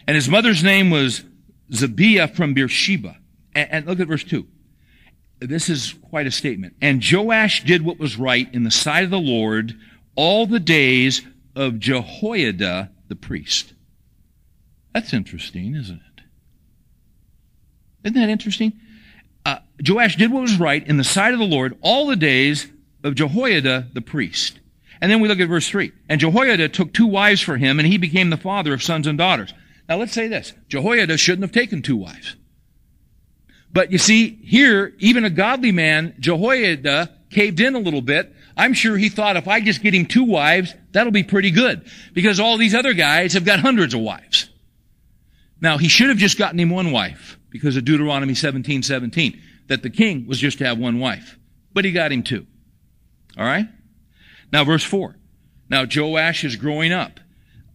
And his mother's name was Zibiah from Beersheba. And, and look at verse 2 this is quite a statement. And Joash did what was right in the sight of the Lord all the days of Jehoiada the priest. That's interesting, isn't it? Isn't that interesting? Uh, Joash did what was right in the sight of the Lord all the days of Jehoiada the priest. And then we look at verse 3. And Jehoiada took two wives for him, and he became the father of sons and daughters. Now let's say this. Jehoiada shouldn't have taken two wives. But you see, here, even a godly man, Jehoiada, caved in a little bit. I'm sure he thought if I just get him two wives, that'll be pretty good. Because all these other guys have got hundreds of wives. Now, he should have just gotten him one wife, because of Deuteronomy 17, 17, that the king was just to have one wife. But he got him two. Alright? Now, verse 4. Now, Joash is growing up.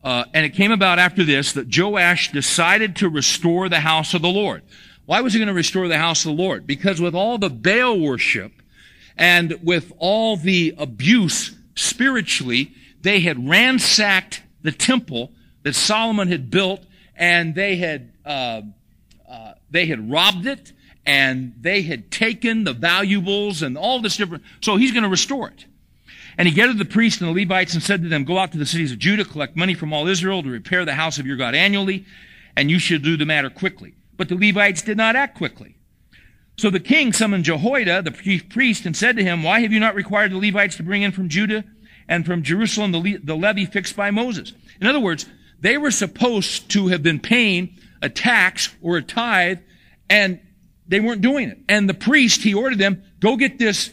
Uh, and it came about after this that Joash decided to restore the house of the Lord. Why was he going to restore the house of the Lord? Because with all the Baal worship and with all the abuse spiritually, they had ransacked the temple that Solomon had built and they had, uh, uh, they had robbed it and they had taken the valuables and all this different. So he's going to restore it. And he gathered the priests and the Levites and said to them, Go out to the cities of Judah, collect money from all Israel to repair the house of your God annually, and you should do the matter quickly. But the Levites did not act quickly. So the king summoned Jehoiada, the chief priest, and said to him, Why have you not required the Levites to bring in from Judah and from Jerusalem the, le- the levy fixed by Moses? In other words, they were supposed to have been paying a tax or a tithe, and they weren't doing it. And the priest, he ordered them, go get this,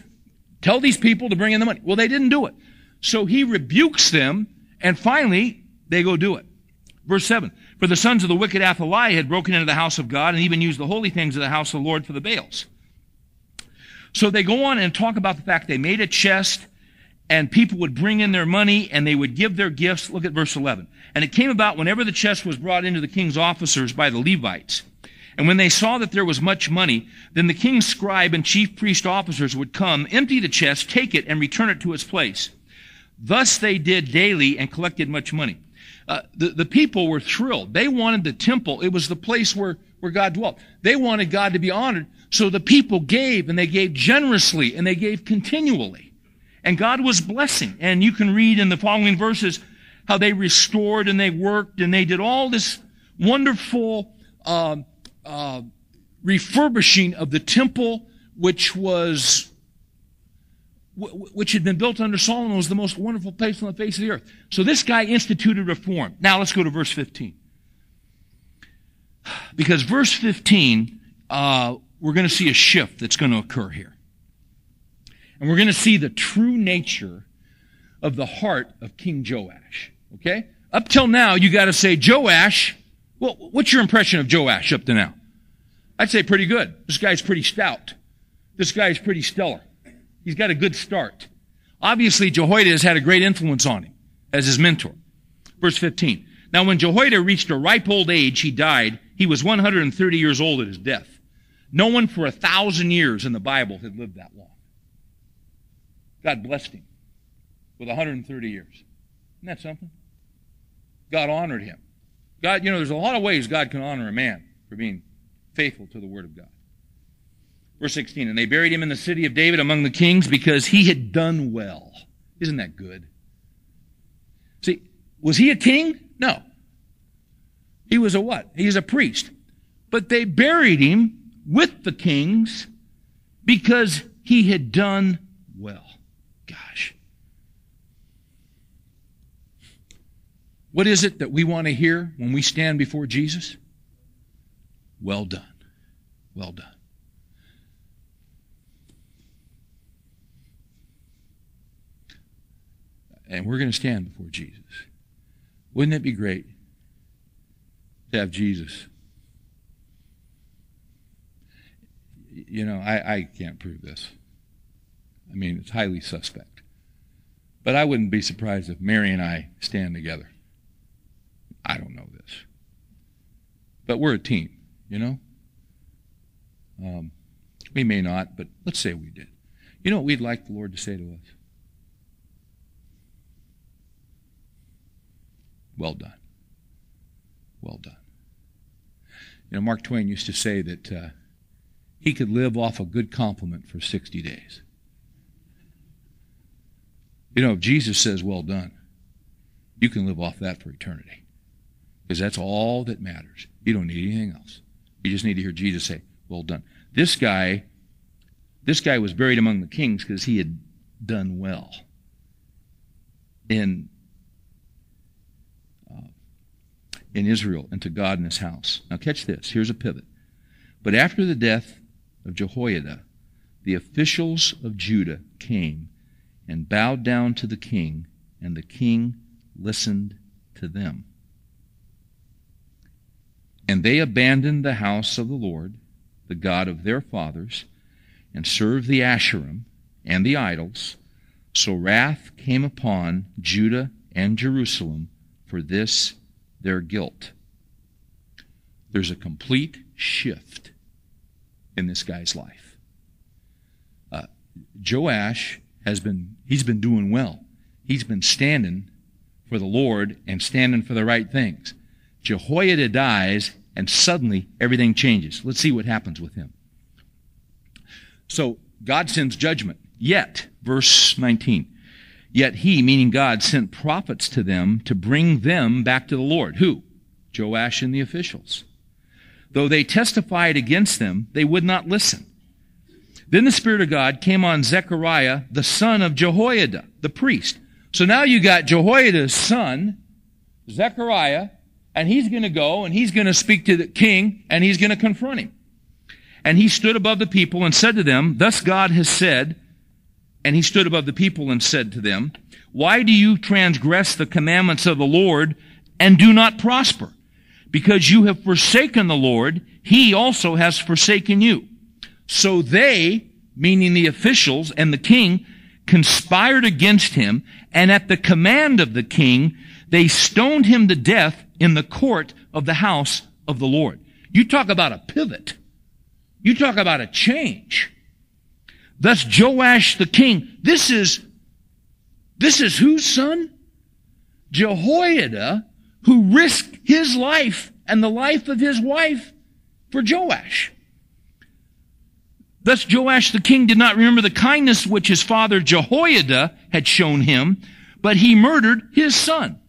tell these people to bring in the money. Well, they didn't do it. So he rebukes them, and finally, they go do it. Verse 7. For the sons of the wicked Athaliah had broken into the house of God and even used the holy things of the house of the Lord for the Baals. So they go on and talk about the fact they made a chest and people would bring in their money and they would give their gifts. Look at verse 11. And it came about whenever the chest was brought into the king's officers by the Levites. And when they saw that there was much money, then the king's scribe and chief priest officers would come, empty the chest, take it, and return it to its place. Thus they did daily and collected much money. Uh, the, the people were thrilled. They wanted the temple. It was the place where, where God dwelt. They wanted God to be honored. So the people gave and they gave generously and they gave continually. And God was blessing. And you can read in the following verses how they restored and they worked and they did all this wonderful uh, uh, refurbishing of the temple, which was which had been built under Solomon, was the most wonderful place on the face of the earth. So this guy instituted reform. Now let's go to verse 15. Because verse 15, uh, we're going to see a shift that's going to occur here. And we're going to see the true nature of the heart of King Joash. Okay? Up till now, you got to say, Joash, well, what's your impression of Joash up to now? I'd say pretty good. This guy's pretty stout. This guy's pretty stellar. He's got a good start. Obviously, Jehoiada has had a great influence on him as his mentor. Verse 15. Now, when Jehoiada reached a ripe old age, he died. He was 130 years old at his death. No one for a thousand years in the Bible had lived that long. God blessed him with 130 years. Isn't that something? God honored him. God, you know, there's a lot of ways God can honor a man for being faithful to the Word of God. Verse 16, and they buried him in the city of David among the kings because he had done well. Isn't that good? See, was he a king? No. He was a what? He's a priest. But they buried him with the kings because he had done well. Gosh. What is it that we want to hear when we stand before Jesus? Well done. Well done. And we're going to stand before Jesus. Wouldn't it be great to have Jesus you know, I, I can't prove this. I mean, it's highly suspect. But I wouldn't be surprised if Mary and I stand together. I don't know this. But we're a team, you know? Um, we may not, but let's say we did. You know what we'd like the Lord to say to us? Well done. Well done. You know, Mark Twain used to say that. Uh, he could live off a good compliment for 60 days. You know, if Jesus says, well done, you can live off that for eternity. Because that's all that matters. You don't need anything else. You just need to hear Jesus say, well done. This guy, this guy was buried among the kings because he had done well in, uh, in Israel and to God in his house. Now catch this. Here's a pivot. But after the death of Jehoiada, the officials of Judah came and bowed down to the king, and the king listened to them. And they abandoned the house of the Lord, the God of their fathers, and served the Asherim and the idols. So wrath came upon Judah and Jerusalem for this their guilt. There's a complete shift in this guy's life. Uh, Joash has been, he's been doing well. He's been standing for the Lord and standing for the right things. Jehoiada dies, and suddenly everything changes. Let's see what happens with him. So God sends judgment. Yet, verse 19, yet he, meaning God, sent prophets to them to bring them back to the Lord. Who? Joash and the officials. Though they testified against them, they would not listen. Then the Spirit of God came on Zechariah, the son of Jehoiada, the priest. So now you got Jehoiada's son, Zechariah, and he's going to go and he's going to speak to the king and he's going to confront him. And he stood above the people and said to them, Thus God has said, and he stood above the people and said to them, Why do you transgress the commandments of the Lord and do not prosper? Because you have forsaken the Lord, he also has forsaken you. So they, meaning the officials and the king, conspired against him, and at the command of the king, they stoned him to death in the court of the house of the Lord. You talk about a pivot. You talk about a change. Thus Joash the king, this is, this is whose son? Jehoiada, who risked his life and the life of his wife for Joash. Thus Joash the king did not remember the kindness which his father Jehoiada had shown him, but he murdered his son.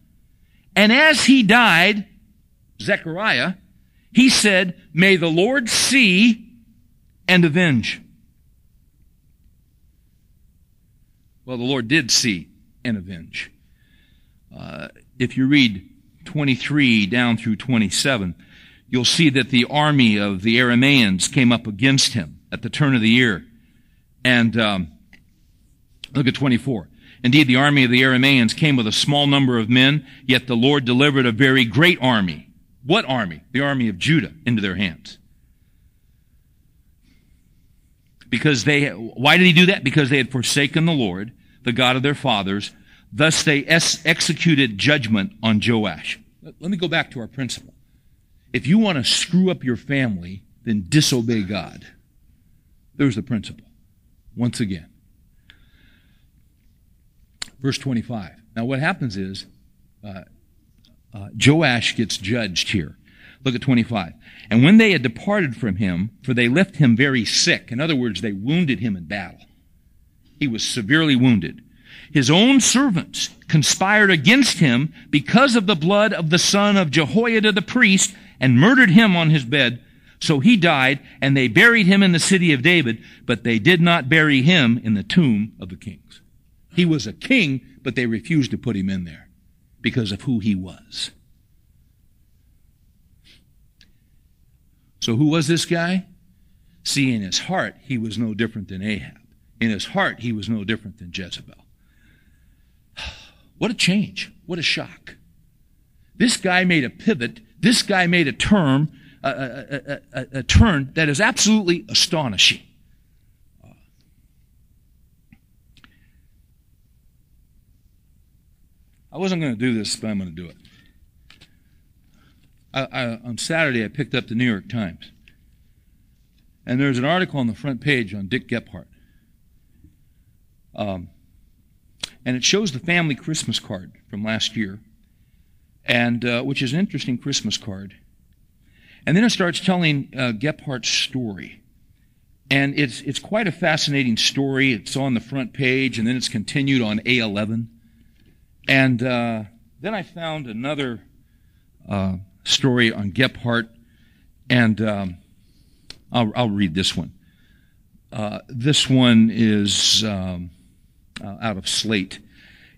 And as he died, Zechariah, he said, May the Lord see and avenge. Well, the Lord did see and avenge. Uh, if you read 23 down through 27, you'll see that the army of the Arameans came up against him at the turn of the year. And um, look at 24. Indeed, the army of the Arameans came with a small number of men, yet the Lord delivered a very great army. What army? The army of Judah into their hands. Because they, why did he do that? Because they had forsaken the Lord, the God of their fathers. Thus they es- executed judgment on Joash. Let me go back to our principle. If you want to screw up your family, then disobey God. There's the principle. Once again. Verse 25. Now, what happens is uh, uh, Joash gets judged here. Look at 25. And when they had departed from him, for they left him very sick, in other words, they wounded him in battle. He was severely wounded. His own servants conspired against him because of the blood of the son of Jehoiada the priest and murdered him on his bed. So he died and they buried him in the city of David, but they did not bury him in the tomb of the kings. He was a king, but they refused to put him in there because of who he was. So who was this guy? See, in his heart, he was no different than Ahab. In his heart, he was no different than Jezebel. What a change. What a shock. This guy made a pivot. This guy made a turn, a, a, a, a turn that is absolutely astonishing. I wasn't going to do this, but I'm going to do it. I, I, on Saturday, I picked up the New York Times. And there's an article on the front page on Dick Gephardt. Um, and it shows the family Christmas card from last year, and uh, which is an interesting Christmas card. And then it starts telling uh, Gephardt's story. And it's, it's quite a fascinating story. It's on the front page, and then it's continued on A11. And uh, then I found another uh, story on Gephardt, and um, I'll, I'll, read this one. Uh, this one is um, uh, out of Slate.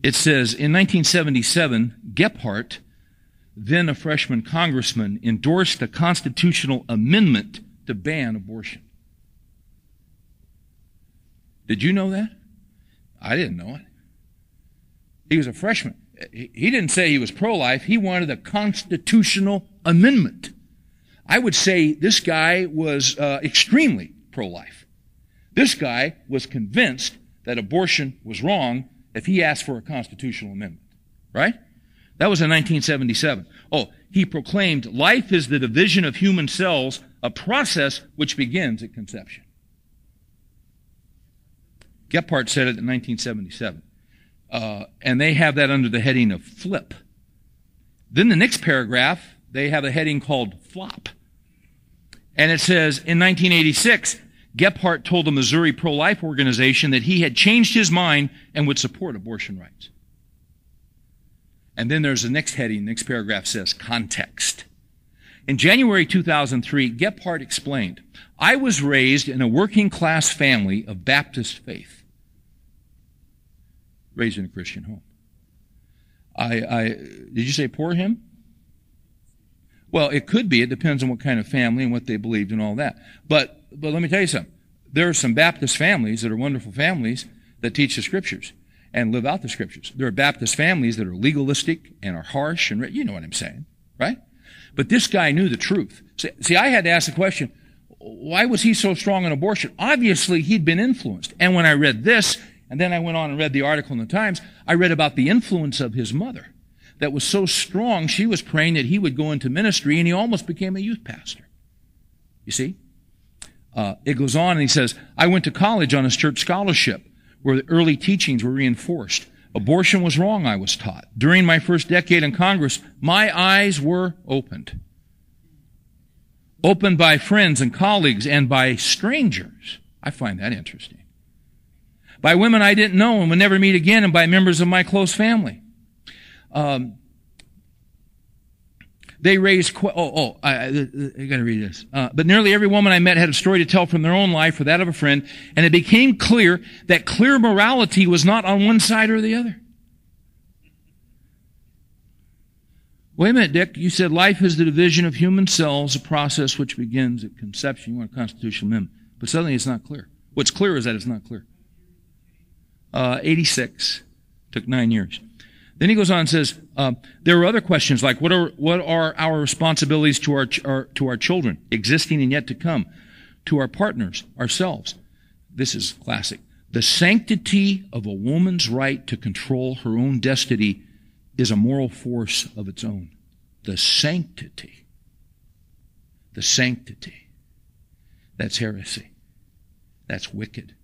It says In 1977, Gephardt, then a freshman congressman, endorsed a constitutional amendment to ban abortion. Did you know that? I didn't know it. He was a freshman. He didn't say he was pro life, he wanted a constitutional amendment. I would say this guy was uh, extremely pro life. This guy was convinced that abortion was wrong if he asked for a constitutional amendment. Right? That was in 1977. Oh, he proclaimed life is the division of human cells, a process which begins at conception. Gephardt said it in 1977. Uh, and they have that under the heading of flip. Then the next paragraph, they have a heading called flop. And it says, in 1986, Gephardt told the Missouri pro-life organization that he had changed his mind and would support abortion rights. And then there's the next heading, the next paragraph says context. In January 2003, Gephardt explained, I was raised in a working class family of Baptist faith raised in a Christian home. I, I did you say poor him? Well, it could be. It depends on what kind of family and what they believed and all that. But but let me tell you something. There are some Baptist families that are wonderful families that teach the scriptures and live out the scriptures. There are Baptist families that are legalistic and are harsh and you know what I'm saying, right? But this guy knew the truth. See, see, I had to ask the question, why was he so strong on abortion? Obviously, he'd been influenced. And when I read this, and then I went on and read the article in the Times. I read about the influence of his mother that was so strong, she was praying that he would go into ministry, and he almost became a youth pastor. You see? Uh, it goes on and he says, I went to college on a church scholarship where the early teachings were reinforced. Abortion was wrong, I was taught. During my first decade in Congress, my eyes were opened. Opened by friends and colleagues and by strangers. I find that interesting by women I didn't know and would never meet again, and by members of my close family. Um, They raised, qu- oh, oh, I, I, I gotta read this. Uh, but nearly every woman I met had a story to tell from their own life or that of a friend, and it became clear that clear morality was not on one side or the other. Wait a minute, Dick. You said life is the division of human cells, a process which begins at conception. You want a constitutional amendment. But suddenly it's not clear. What's clear is that it's not clear. Uh, 86. Took nine years. Then he goes on and says, uh, there are other questions like what are, what are our responsibilities to our, ch- our, to our children, existing and yet to come, to our partners, ourselves. This is classic. The sanctity of a woman's right to control her own destiny is a moral force of its own. The sanctity. The sanctity. That's heresy. That's wicked.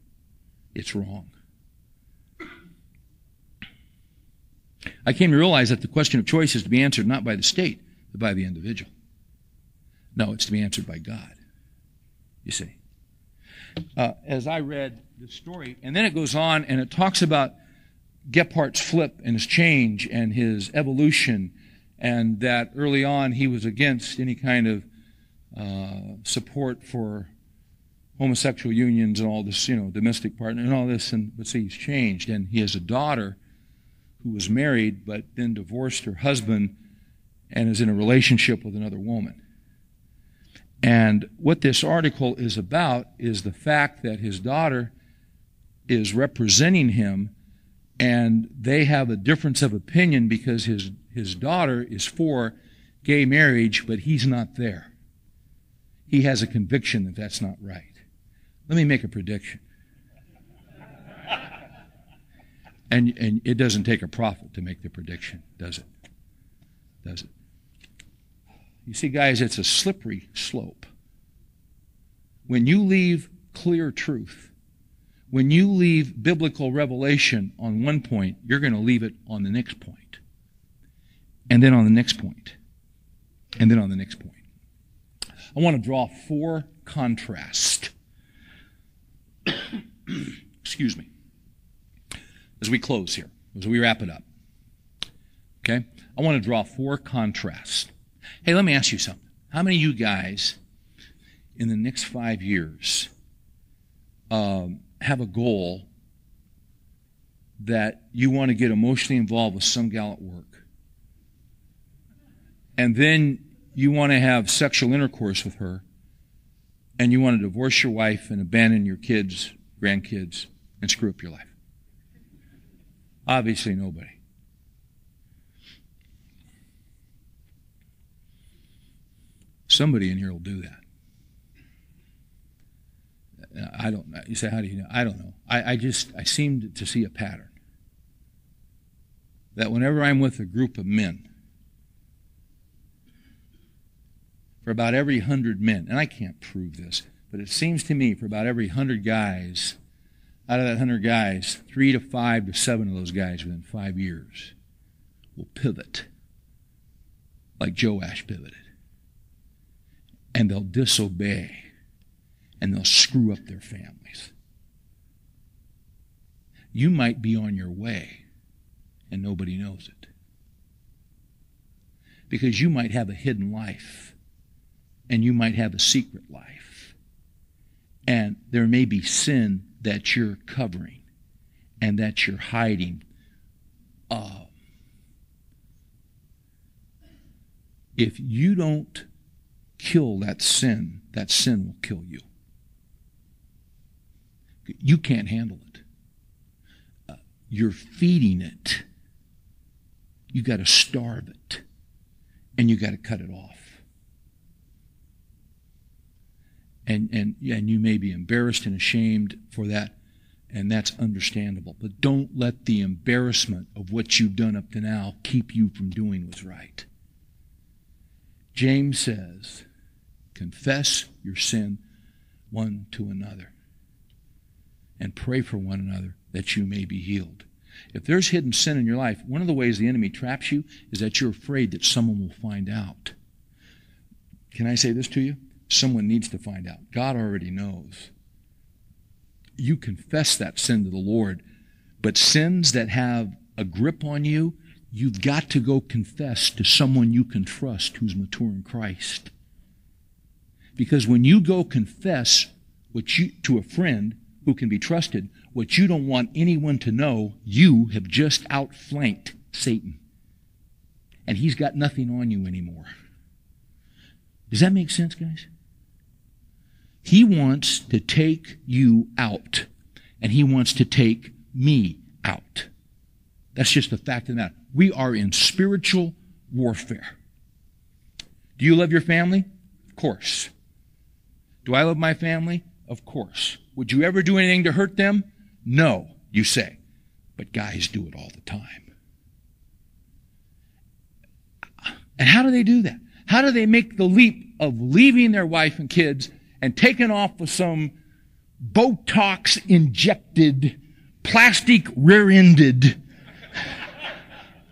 It's wrong. I came to realize that the question of choice is to be answered not by the state, but by the individual. No, it's to be answered by God. You see. Uh, as I read the story, and then it goes on and it talks about Gephardt's flip and his change and his evolution, and that early on he was against any kind of uh, support for homosexual unions and all this, you know, domestic partner and all this. And but see, he's changed, and he has a daughter who was married but then divorced her husband and is in a relationship with another woman. And what this article is about is the fact that his daughter is representing him and they have a difference of opinion because his, his daughter is for gay marriage, but he's not there. He has a conviction that that's not right. Let me make a prediction. And, and it doesn't take a prophet to make the prediction, does it? Does it? You see, guys, it's a slippery slope. When you leave clear truth, when you leave biblical revelation on one point, you're going to leave it on the next point, and then on the next point, and then on the next point. I want to draw four contrasts. Excuse me as we close here, as we wrap it up. Okay? I want to draw four contrasts. Hey, let me ask you something. How many of you guys in the next five years um, have a goal that you want to get emotionally involved with some gal at work? And then you want to have sexual intercourse with her, and you want to divorce your wife and abandon your kids, grandkids, and screw up your life? Obviously, nobody. Somebody in here will do that. Uh, I don't know. You say, how do you know? I don't know. I, I just, I seem to see a pattern. That whenever I'm with a group of men, for about every hundred men, and I can't prove this, but it seems to me for about every hundred guys, out of that 100 guys, three to five to seven of those guys within five years will pivot like Joe Joash pivoted. And they'll disobey and they'll screw up their families. You might be on your way and nobody knows it. Because you might have a hidden life and you might have a secret life. And there may be sin that you're covering and that you're hiding. Uh, if you don't kill that sin, that sin will kill you. You can't handle it. Uh, you're feeding it. You got to starve it, and you got to cut it off. And, and, and you may be embarrassed and ashamed for that, and that's understandable. But don't let the embarrassment of what you've done up to now keep you from doing what's right. James says, confess your sin one to another and pray for one another that you may be healed. If there's hidden sin in your life, one of the ways the enemy traps you is that you're afraid that someone will find out. Can I say this to you? Someone needs to find out. God already knows. You confess that sin to the Lord, but sins that have a grip on you, you've got to go confess to someone you can trust who's mature in Christ. Because when you go confess what you, to a friend who can be trusted, what you don't want anyone to know, you have just outflanked Satan. And he's got nothing on you anymore. Does that make sense, guys? He wants to take you out, and he wants to take me out. That's just the fact of that. We are in spiritual warfare. Do you love your family? Of course. Do I love my family? Of course. Would you ever do anything to hurt them? No, you say. But guys do it all the time. And how do they do that? How do they make the leap of leaving their wife and kids and taken off with some Botox injected, plastic rear ended,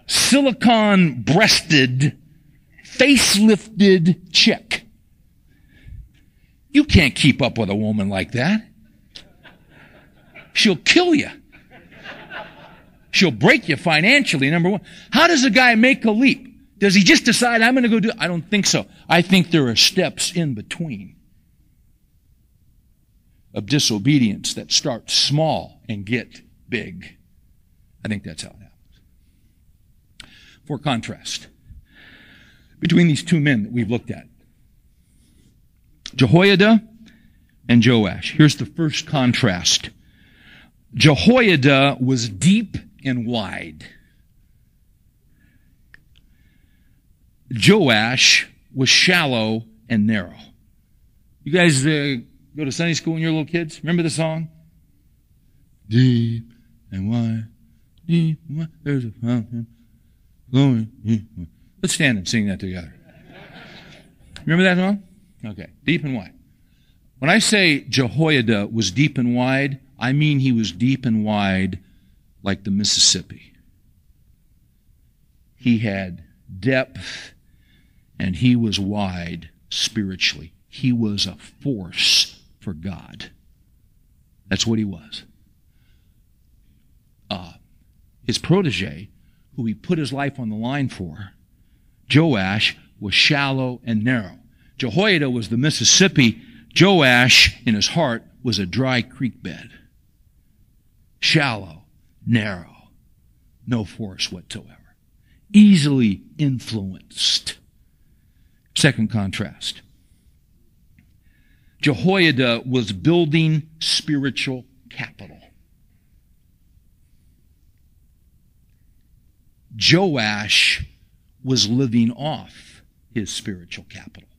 silicon breasted, facelifted chick? You can't keep up with a woman like that. She'll kill you. She'll break you financially, number one. How does a guy make a leap? Does he just decide, I'm going to go do I don't think so. I think there are steps in between of disobedience that start small and get big. I think that's how it happens. For contrast, between these two men that we've looked at, Jehoiada and Joash. Here's the first contrast. Jehoiada was deep and wide. Joash was shallow and narrow. You guys uh, go to Sunday school when you're little kids? Remember the song? Deep and wide, deep and wide, there's a fountain. Let's stand and sing that together. Remember that song? Okay, deep and wide. When I say Jehoiada was deep and wide, I mean he was deep and wide like the Mississippi. He had depth and he was wide spiritually. He was a force for God. That's what he was. Uh, his protege, who he put his life on the line for, Joash, was shallow and narrow. Jehoiada was the Mississippi. Joash, in his heart, was a dry creek bed. Shallow, narrow, no force whatsoever. Easily influenced. Second contrast. Jehoiada was building spiritual capital. Joash was living off his spiritual capital.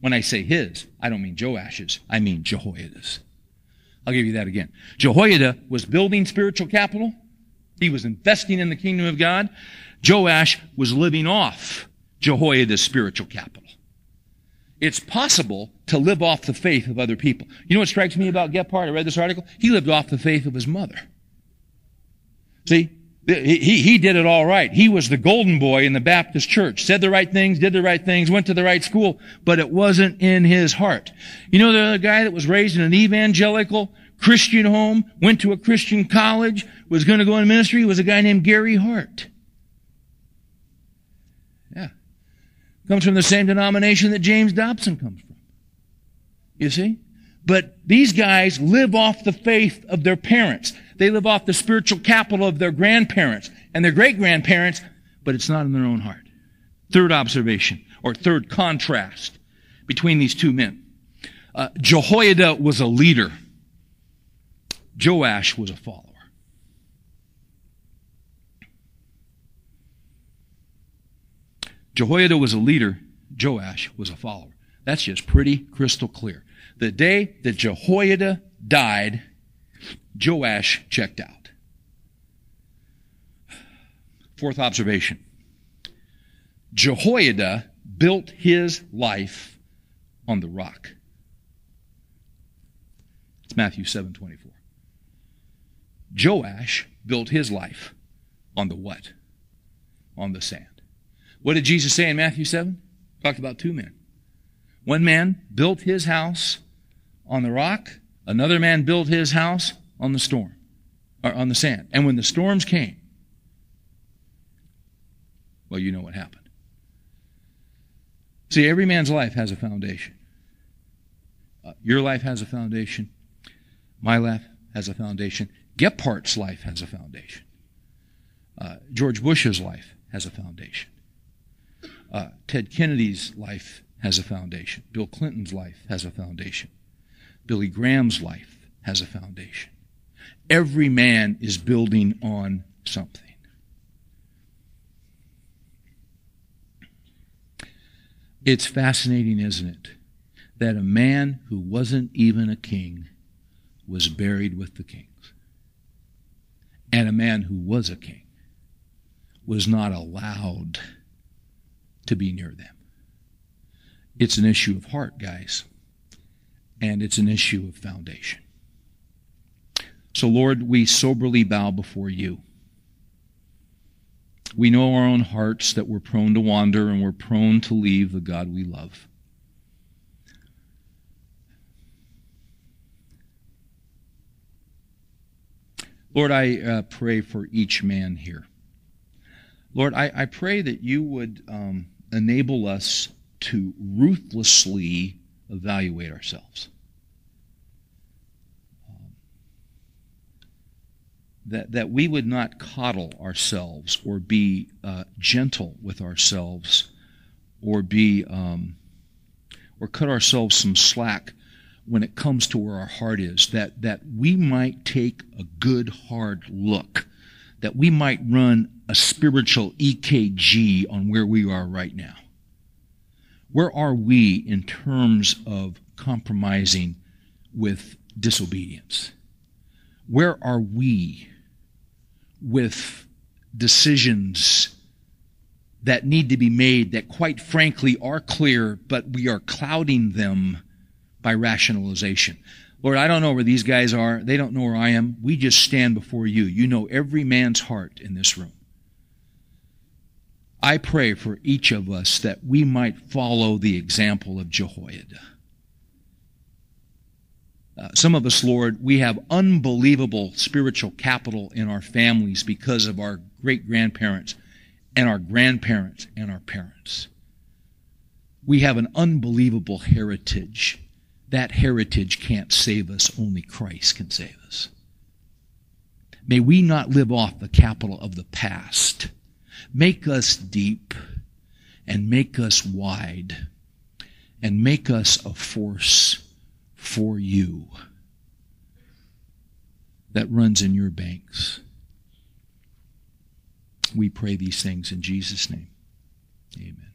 When I say his, I don't mean Joash's, I mean Jehoiada's. I'll give you that again. Jehoiada was building spiritual capital. He was investing in the kingdom of God. Joash was living off Jehoiada's spiritual capital. It's possible to live off the faith of other people. You know what strikes me about Gephardt? I read this article. He lived off the faith of his mother. See? He, he did it all right. He was the golden boy in the Baptist church. Said the right things, did the right things, went to the right school, but it wasn't in his heart. You know the other guy that was raised in an evangelical Christian home, went to a Christian college, was going to go in ministry, was a guy named Gary Hart. Yeah. Comes from the same denomination that James Dobson comes from. You see? But these guys live off the faith of their parents. They live off the spiritual capital of their grandparents and their great grandparents, but it's not in their own heart. Third observation, or third contrast between these two men. Uh, Jehoiada was a leader. Joash was a follower. Jehoiada was a leader. Joash was a follower. That's just pretty crystal clear. The day that Jehoiada died, Joash checked out. Fourth observation. Jehoiada built his life on the rock. It's Matthew 7:24. Joash built his life on the what? On the sand. What did Jesus say in Matthew 7? Talked about two men. One man built his house on the rock, another man built his house on the storm, or on the sand. And when the storms came, Well, you know what happened. See, every man's life has a foundation. Uh, your life has a foundation. My life has a foundation. Gephardt's life has a foundation. Uh, George Bush's life has a foundation. Uh, Ted Kennedy's life has a foundation. Bill Clinton's life has a foundation. Billy Graham's life has a foundation. Every man is building on something. It's fascinating, isn't it, that a man who wasn't even a king was buried with the kings. And a man who was a king was not allowed to be near them. It's an issue of heart, guys, and it's an issue of foundation. So, Lord, we soberly bow before you. We know our own hearts that we're prone to wander and we're prone to leave the God we love. Lord, I uh, pray for each man here. Lord, I, I pray that you would um, enable us to ruthlessly evaluate ourselves. Um, that, that we would not coddle ourselves or be uh, gentle with ourselves or be um, or cut ourselves some slack when it comes to where our heart is that that we might take a good hard look that we might run a spiritual EKG on where we are right now where are we in terms of compromising with disobedience? Where are we with decisions that need to be made that, quite frankly, are clear, but we are clouding them by rationalization? Lord, I don't know where these guys are. They don't know where I am. We just stand before you. You know every man's heart in this room. I pray for each of us that we might follow the example of Jehoiada. Uh, some of us, Lord, we have unbelievable spiritual capital in our families because of our great grandparents and our grandparents and our parents. We have an unbelievable heritage. That heritage can't save us, only Christ can save us. May we not live off the capital of the past Make us deep and make us wide and make us a force for you that runs in your banks. We pray these things in Jesus' name. Amen.